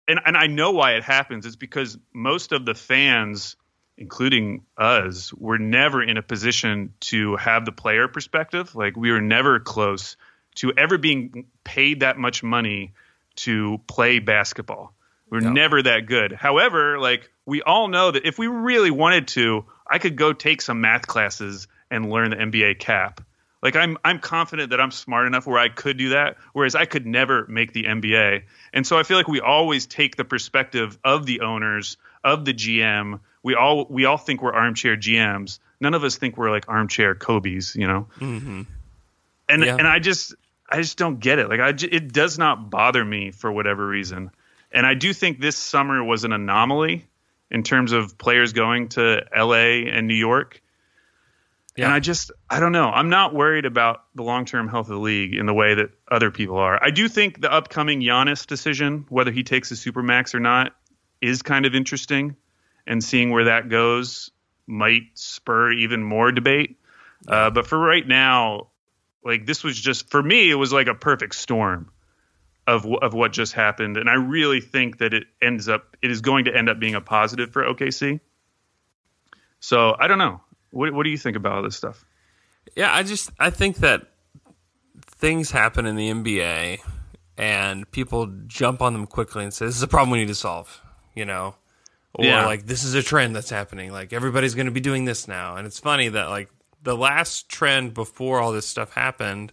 and and I know why it happens. It's because most of the fans, including us, were never in a position to have the player perspective. Like we were never close to ever being paid that much money to play basketball. We're never that good. However, like we all know that if we really wanted to, I could go take some math classes and learn the NBA cap. Like I'm I'm confident that I'm smart enough where I could do that, whereas I could never make the NBA. And so I feel like we always take the perspective of the owners, of the GM. We all we all think we're armchair GMs. None of us think we're like armchair Kobe's, you know. Mm-hmm. And Yeah. and I just I just don't get it. Like I j- it does not bother me for whatever reason. And I do think this summer was an anomaly in terms of players going to LA and New York. Yeah. And I just, I don't know. I'm not worried about the long term health of the league in the way that other people are. I do think the upcoming Giannis decision, whether he takes a supermax or not, is kind of interesting. And seeing where that goes might spur even more debate. Uh, but for right now, like this was just, for me, it was like a perfect storm of, of what just happened. And I really think that it ends up, it is going to end up being a positive for OKC. So I don't know. What, what do you think about all this stuff? Yeah, I just I think that things happen in the NBA and people jump on them quickly and say this is a problem we need to solve, you know. Or Yeah. like this is a trend that's happening. Like everybody's going to be doing this now. And it's funny that like the last trend before all this stuff happened,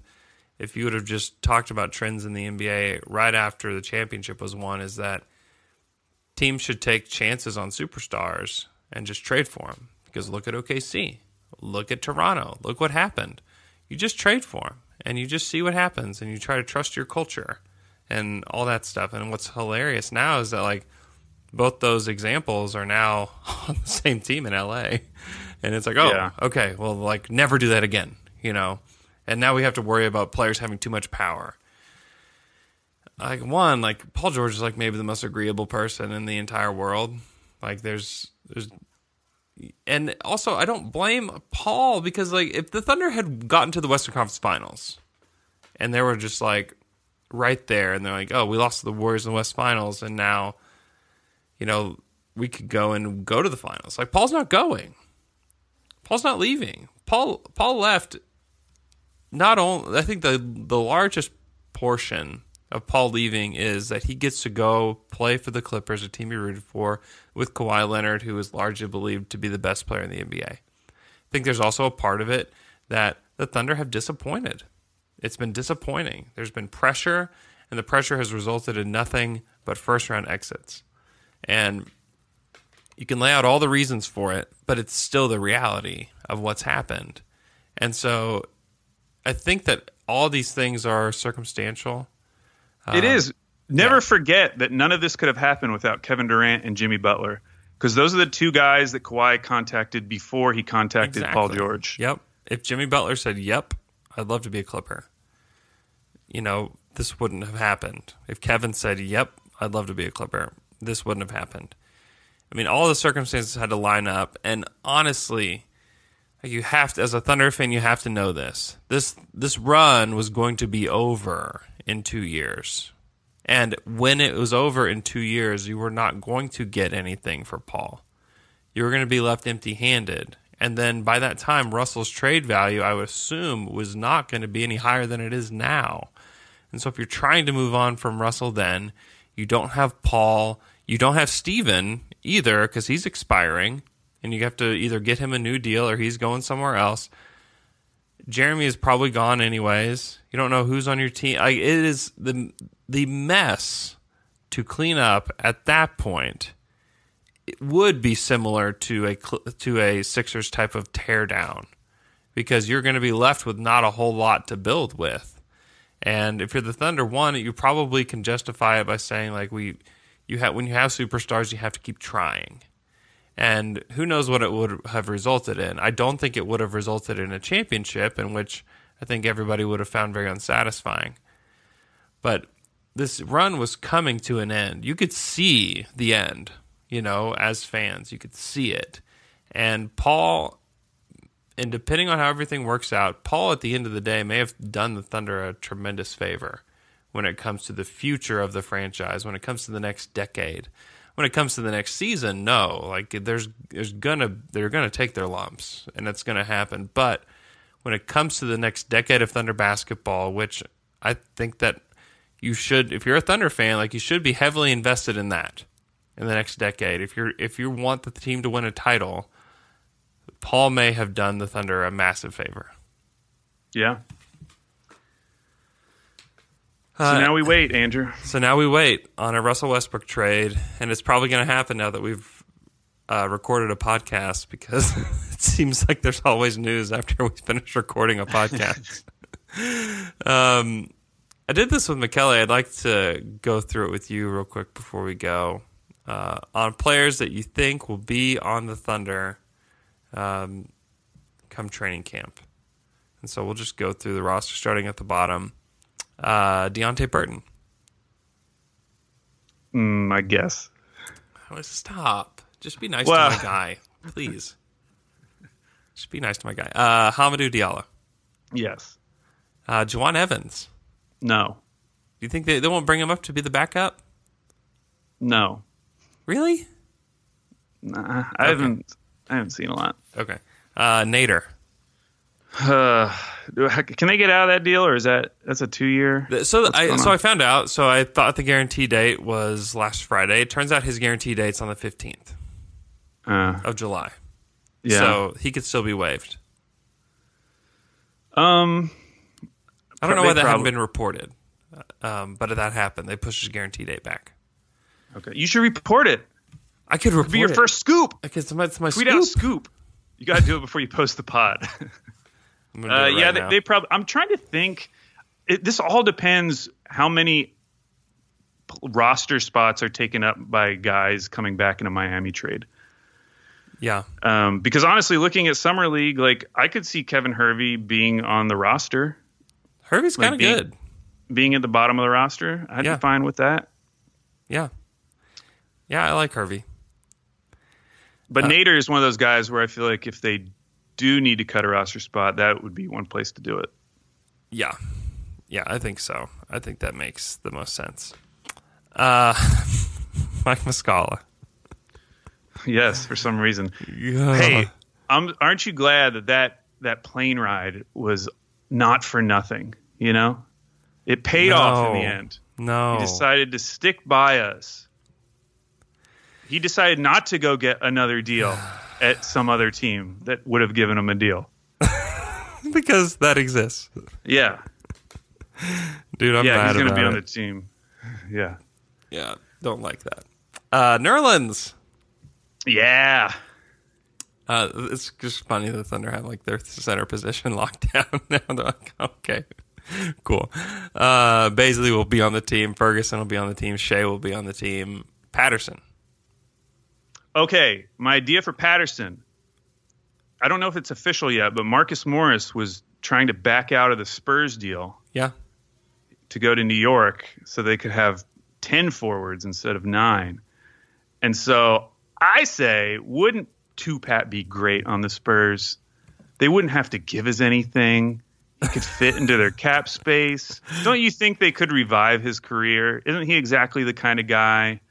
if you would have just talked about trends in the NBA right after the championship was won is that teams should take chances on superstars and just trade for them. Because look at OKC, look at Toronto, look what happened. You just trade for them and you just see what happens and you try to trust your culture and all that stuff. And what's hilarious now is that like both those examples are now on the same team in LA. And it's like, oh, Yeah. okay, well, like never do that again, you know? And now we have to worry about players having too much power like one like paul george is like maybe the most agreeable person in the entire world like there's there's and also i don't blame paul because like if the thunder had gotten to the western conference finals and they were just like right there and they're like oh we lost to the warriors in the west finals and now you know we could go and go to the finals. Like paul's not going. Paul's not leaving. Paul paul left not only I think the the largest portion of Paul leaving is that he gets to go play for the Clippers, a team he rooted for, with Kawhi Leonard, who is largely believed to be the best player in the NBA. I think there's also a part of it that the Thunder have disappointed. It's been disappointing. There's been pressure, and the pressure has resulted in nothing but first round exits. And you can lay out all the reasons for it, but it's still the reality of what's happened. And so I think that all these things are circumstantial. it um, is. Never yeah. forget that none of this could have happened without Kevin Durant and Jimmy Butler. Because those are the two guys that Kawhi contacted before he contacted Paul George. Yep. If Jimmy Butler said, "Yep, I'd love to be a Clipper," you know, this wouldn't have happened. If Kevin said, "Yep, I'd love to be a Clipper," this wouldn't have happened. I mean, all the circumstances had to line up, and honestly, like, you have to, as a Thunder fan, you have to know this. This this run was going to be over in two years, and when it was over in two years, you were not going to get anything for Paul you were going to be left empty handed. And then by that time, Russell's trade value, I would assume, was not going to be any higher than it is now. And so if you're trying to move on from Russell, then you don't have Paul, you don't have Steven either because he's expiring, and you have to either get him a new deal or he's going somewhere else. Jerami is probably gone anyways. You don't know who's on your team. It is the the mess to clean up at that point it would be similar to a to a Sixers type of teardown because you're going to be left with not a whole lot to build with. And if you're the Thunder, one, you probably can justify it by saying like we you have when you have superstars, you have to keep trying. And who knows what it would have resulted in? I don't think it would have resulted in a championship, in which I think everybody would have found very unsatisfying. But this run was coming to an end. You could see the end, you know, as fans. You could see it. And Paul, and depending on how everything works out, Paul at the end of the day may have done the Thunder a tremendous favor when it comes to the future of the franchise, when it comes to the next decade. When it comes to the next season, no. Like there's there's gonna they're gonna take their lumps and it's gonna happen. But when it comes to the next decade of Thunder basketball, which I think that you should if you're a Thunder fan, like you should be heavily invested in that in the next decade. If you're if you want the team to win a title, Paul may have done the Thunder a massive favor. Yeah. So Uh, now we wait, Andrew. So now we wait on a Russell Westbrook trade, and it's probably going to happen now that we've uh, recorded a podcast because it seems like there's always news after we finish recording a podcast. um, I did this with McKelly. I'd like to go through it with you real quick before we go uh, on players that you think will be on the Thunder um, come training camp. And so we'll just go through the roster starting at the bottom. Uh, Deonte Burton. Mm, I guess. Oh, stop. Just be nice Well- to my guy, please. Just be nice to my guy. Uh, Hamidou Diallo. Yes. Uh, Jawun Evans. No. Do you think they, they won't bring him up to be the backup? No. Really? Nah, I haven't. I haven't seen a lot. Okay. Uh, Nader. Uh, can they get out of that deal, or is that that's a two year? So I so on? I found out. So I thought the guarantee date was last Friday. It turns out his guarantee date's on the fifteenth Uh, of July. yeah. So he could still be waived. um. I don't know why that hadn't been reported, um, but if that happened, they pushed his guarantee date back. Okay. You should report it. I could report Be your it. first scoop. Okay, it's my, it's my Tweet scoop. out scoop. You got to do it before you post the pod. I'm gonna Uh, do it yeah, right they, now. they probably. I'm trying to think. It, this all depends how many roster spots are taken up by guys coming back in a Miami trade. yeah. Um, because honestly, looking at summer league, like I could see Kevin Hervey being on the roster, Hervey's kind of being- good. being at the bottom of the roster. I'd Yeah. be fine with that. Yeah. Yeah, I like Hervey. But Uh, Nader is one of those guys where I feel like if they do need to cut a roster spot, that would be one place to do it. Yeah. Yeah, I think so. I think that makes the most sense. Uh, Mike Muscala. Yes, for some reason. Yeah. Hey, um, aren't you glad that, that that plane ride was not for nothing? You know, it paid off in the end. No. He decided to stick by us. He decided not to go get another deal at some other team that would have given him a deal. because that exists. Yeah, Dude, I'm yeah, he's about be on it. the team. Yeah, Yeah, don't like that. Uh, Nerlens. yeah. Uh, it's just funny the Thunder have like their center position locked down now. They're like, okay, cool. Uh, Bazley will be on the team. Ferguson will be on the team. Shai will be on the team. Patterson. Okay, my idea for Patterson. I don't know if it's official yet, but Marcus Morris was trying to back out of the Spurs deal Yeah. to go to New York so they could have 10 forwards instead of nine. And so I say, wouldn't two Pat be great on the Spurs? They wouldn't have to give us anything. He could fit into their cap space. Don't you think they could revive his career? Isn't he exactly the kind of guy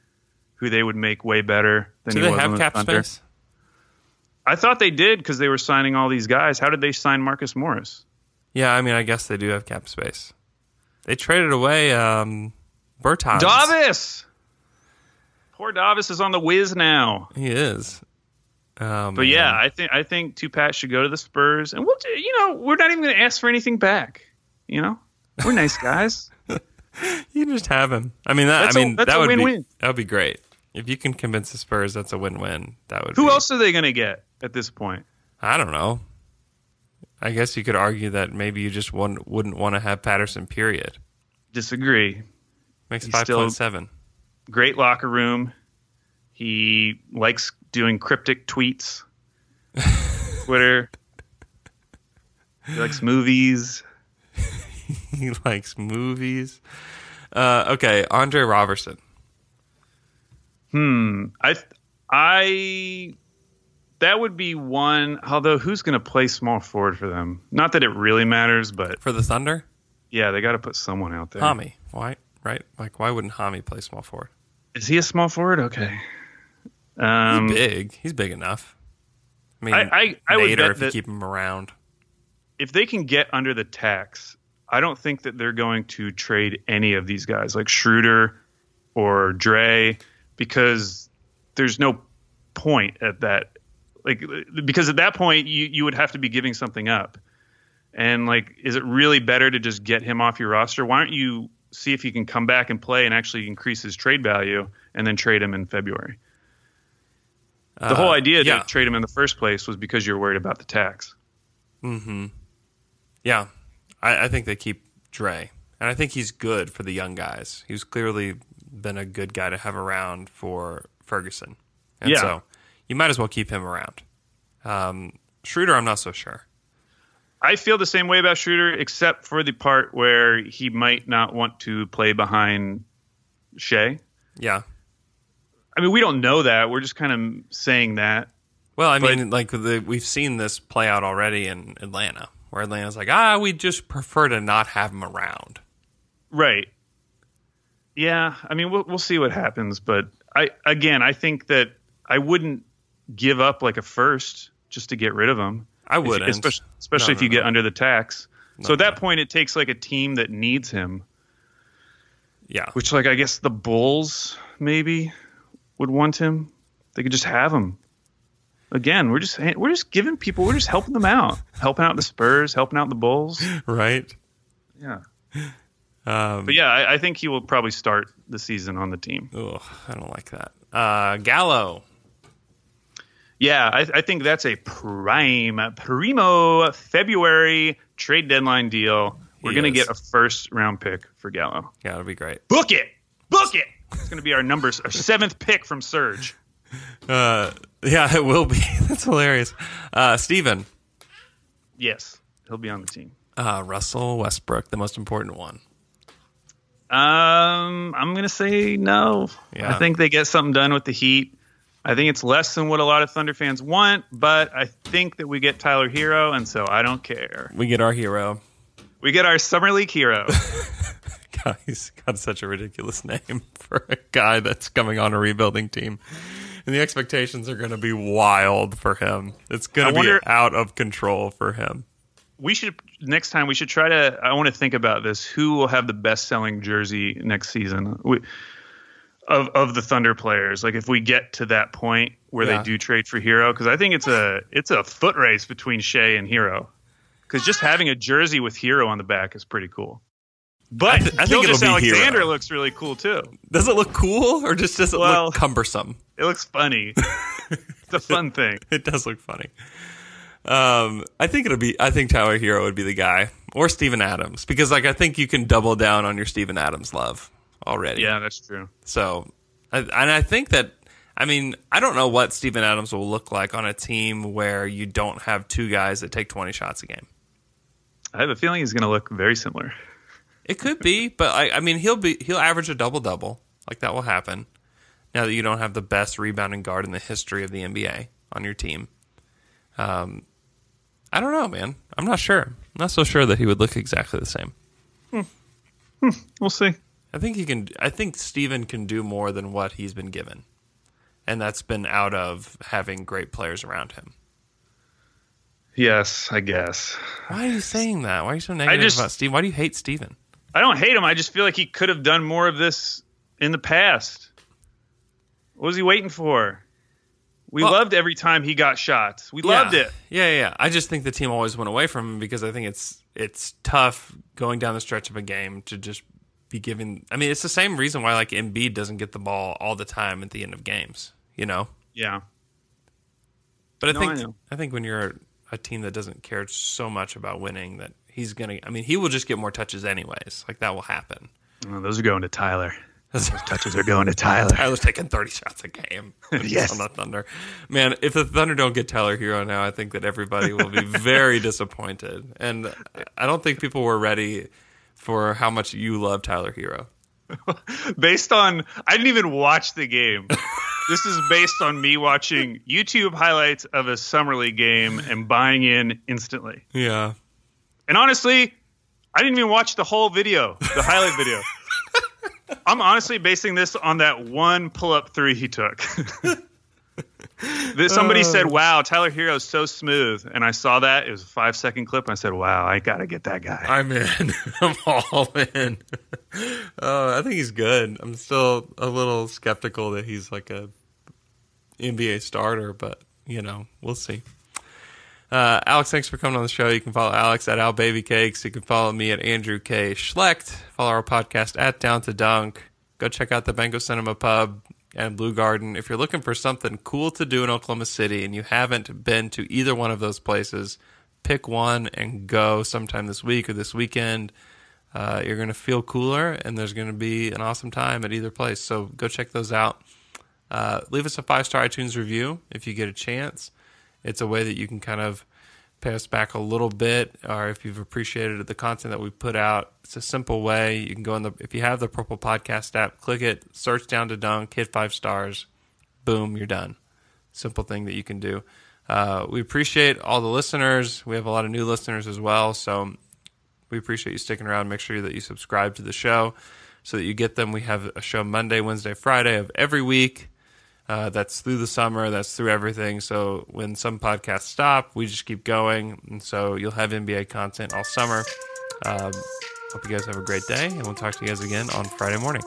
who they would make way better than Do he was on have the cap Thunder? space? I thought they did because they were signing all these guys. How did they sign Marcus Morris? Yeah, I mean, I guess they do have cap space. They traded away um, Bertans. Davis. Poor Davis is on the whiz now. He is. Um, But yeah, I think I think Tupac should go to the Spurs, and we'll you know we're not even going to ask for anything back. You know, we're nice guys. you can just have him. I mean, that. That's I a- mean, that's that would win-win. be that would be great if you can convince the Spurs. That's a win-win. That would. Who be, else are they going to get at this point? I don't know. I guess you could argue that maybe you just wouldn't, wouldn't want to have Patterson. Period. Disagree. Makes He's five point seven. Great locker room. He likes doing cryptic tweets. Twitter. He likes movies. he likes movies. Uh, okay, Andre Robertson. Hmm. I I that would be one. Although who's going to play small forward for them? Not that it really matters, but for the Thunder. Yeah, they got to put someone out there. Hami, why? Right? Like, why wouldn't Hami play small forward? Is he a small forward? Okay. Um, He's big. He's big enough. I mean, I- I- I would bet if you keep him around. if they can get under the tax, I don't think that they're going to trade any of these guys like Schroeder or Dre because there's no point at that. Like because at that point you you would have to be giving something up. And like is it really better to just get him off your roster? Why don't you see if he can come back and play and actually increase his trade value and then trade him in February? The whole Uh, idea yeah. to trade him in the first place was because you're worried about the tax. Hmm. Yeah, I, I think they keep Dre, and I think he's good for the young guys. He's clearly been a good guy to have around for Ferguson, and Yeah. so you might as well keep him around. Um, Schroeder, I'm not so sure. I feel the same way about Schroeder, except for the part where he might not want to play behind Shai. Yeah. I mean, we don't know that. We're just kind of saying that. Well, I But- mean, like the, we've seen this play out already in Atlanta, where Atlanta's like, ah, we just prefer to not have him around. Right. Yeah. I mean, we'll, we'll see what happens. But I, again, I think that I wouldn't give up like a first just to get rid of him. I wouldn't, Especially, especially No, if no, you get under the tax. so at that no. point, it takes like a team that needs him, Yeah, which, like, I guess the Bulls maybe would want him. They could just have him. Again, we're just we're just giving people we're just helping them out, helping out the Spurs, helping out the Bulls. right. Yeah, Um, but yeah, I, I think he will probably start the season on the team. Oh, I don't like that. Uh, Gallo, Yeah, I, I think that's a prime primo February trade deadline deal. We're He gonna is. get a first round pick for Gallo. yeah, that'd be great. Book it, book it. It's gonna be our numbers, our seventh pick from Surge. Uh, yeah, it will be. That's hilarious. Uh, Steven, Yes, he'll be on the team. uh, Russell Westbrook, the most important one. Um, I'm gonna say no. Yeah. I think they get something done with the Heat. I think it's less than what a lot of Thunder fans want, but I think that we get Tyler Herro, and so I don't care. We get our hero. We get our summer league hero. God, he's got such a ridiculous name for a guy that's coming on a rebuilding team. And the expectations are going to be wild for him. It's going to be out of control for him. we should next time we should try to. I want to think about this. Who will have the best selling jersey next season? We, of of the Thunder players, like if we get to that point where Yeah. they do trade for Herro, because I think it's a it's a foot race between Shai and Herro. Because just having a jersey with Herro on the back is pretty cool. But I th- I think it'll Gilgeous be Alexander Herro. looks really cool too. Does it look cool or just does it Well- look cumbersome? It looks funny. it's a fun thing. It does look funny. Um, I think it'll be. I think Tyler Herro would be the guy, or Steven Adams, because like I think you can double down on your Steven Adams love already. Yeah, that's true. So, I- and I think that, I mean, I don't know what Steven Adams will look like on a team where you don't have two guys that take 20 shots a game. I have a feeling he's going to look very similar. It could be, but I, I mean, he'll be he'll average a double double. Like that will happen. Now that you don't have the best rebounding guard in the history of the NBA on your team, um, I don't know, man. I'm not sure. I'm not so sure that he would look exactly the same. We'll see. I think he can. I think Steven can do more than what he's been given, and that's been out of having great players around him. Yes, I guess. Why are you saying that? Why are you so negative just- about Steven? Why do you hate Steven? I don't hate him. I just feel like he could have done more of this in the past. What was he waiting for? We Well- loved every time he got shots. We loved it. Yeah, yeah, yeah. I just think the team always went away from him because I think it's it's tough going down the stretch of a game to just be giving. I mean, it's the same reason why like Embiid doesn't get the ball all the time at the end of games. You know, Yeah. but I No, think I. I, think when you're a team that doesn't care so much about winning, that he's gonna. I mean, he will just get more touches anyways. Like that will happen. Oh, those are going to Tyler. Those touches are going to Tyler. Tyler's taking 30 shots a game Yes. on the Thunder. Man, if the Thunder don't get Tyler Herro now, I think that everybody will be very disappointed. And I don't think people were ready for how much you love Tyler Herro. Based on, I didn't even watch the game. this is based on me watching YouTube highlights of a summer league game and buying in instantly. Yeah. And honestly, I didn't even watch the whole video, the highlight video. I'm honestly basing this on that one pull up three he took. Somebody said, Uh. "Wow, Tyler Herro's so smooth," and I saw that it was a five second clip, and I said, "Wow, I gotta get that guy." I'm in. I'm all in. Uh, I think he's good. I'm still a little skeptical that he's like a NBA starter, but you know, we'll see. Uh, Alex, thanks for coming on the show. You can follow Alex at Al Baby Cakes. You can follow me at Andrew K. Schlecht. Follow our podcast at Down to Dunk. Go check out the Banquet Cinema Pub and Bleu Garten. If you're looking for something cool to do in Oklahoma City and you haven't been to either one of those places, pick one and go sometime this week or this weekend. Uh, you're going to feel cooler and there's going to be an awesome time at either place. So go check those out. Uh, leave us a five star iTunes review if you get a chance. It's a way that you can kind of pay us back a little bit, or if you've appreciated the content that we put out. It's a simple way. You can go in the if you have the Purple Podcast app, click it, search down to dunk, hit five stars, boom, you're done. Simple thing that you can do. Uh, we appreciate all the listeners. We have a lot of new listeners as well, so we appreciate you sticking around. Make sure that you subscribe to the show so that you get them. We have a show Monday, Wednesday, Friday of every week. Uh, that's through the summer. That's through everything. So when some podcasts stop, we just keep going, and so you'll have NBA content all summer. Um, hope you guys have a great day, and we'll talk to you guys again on Friday morning.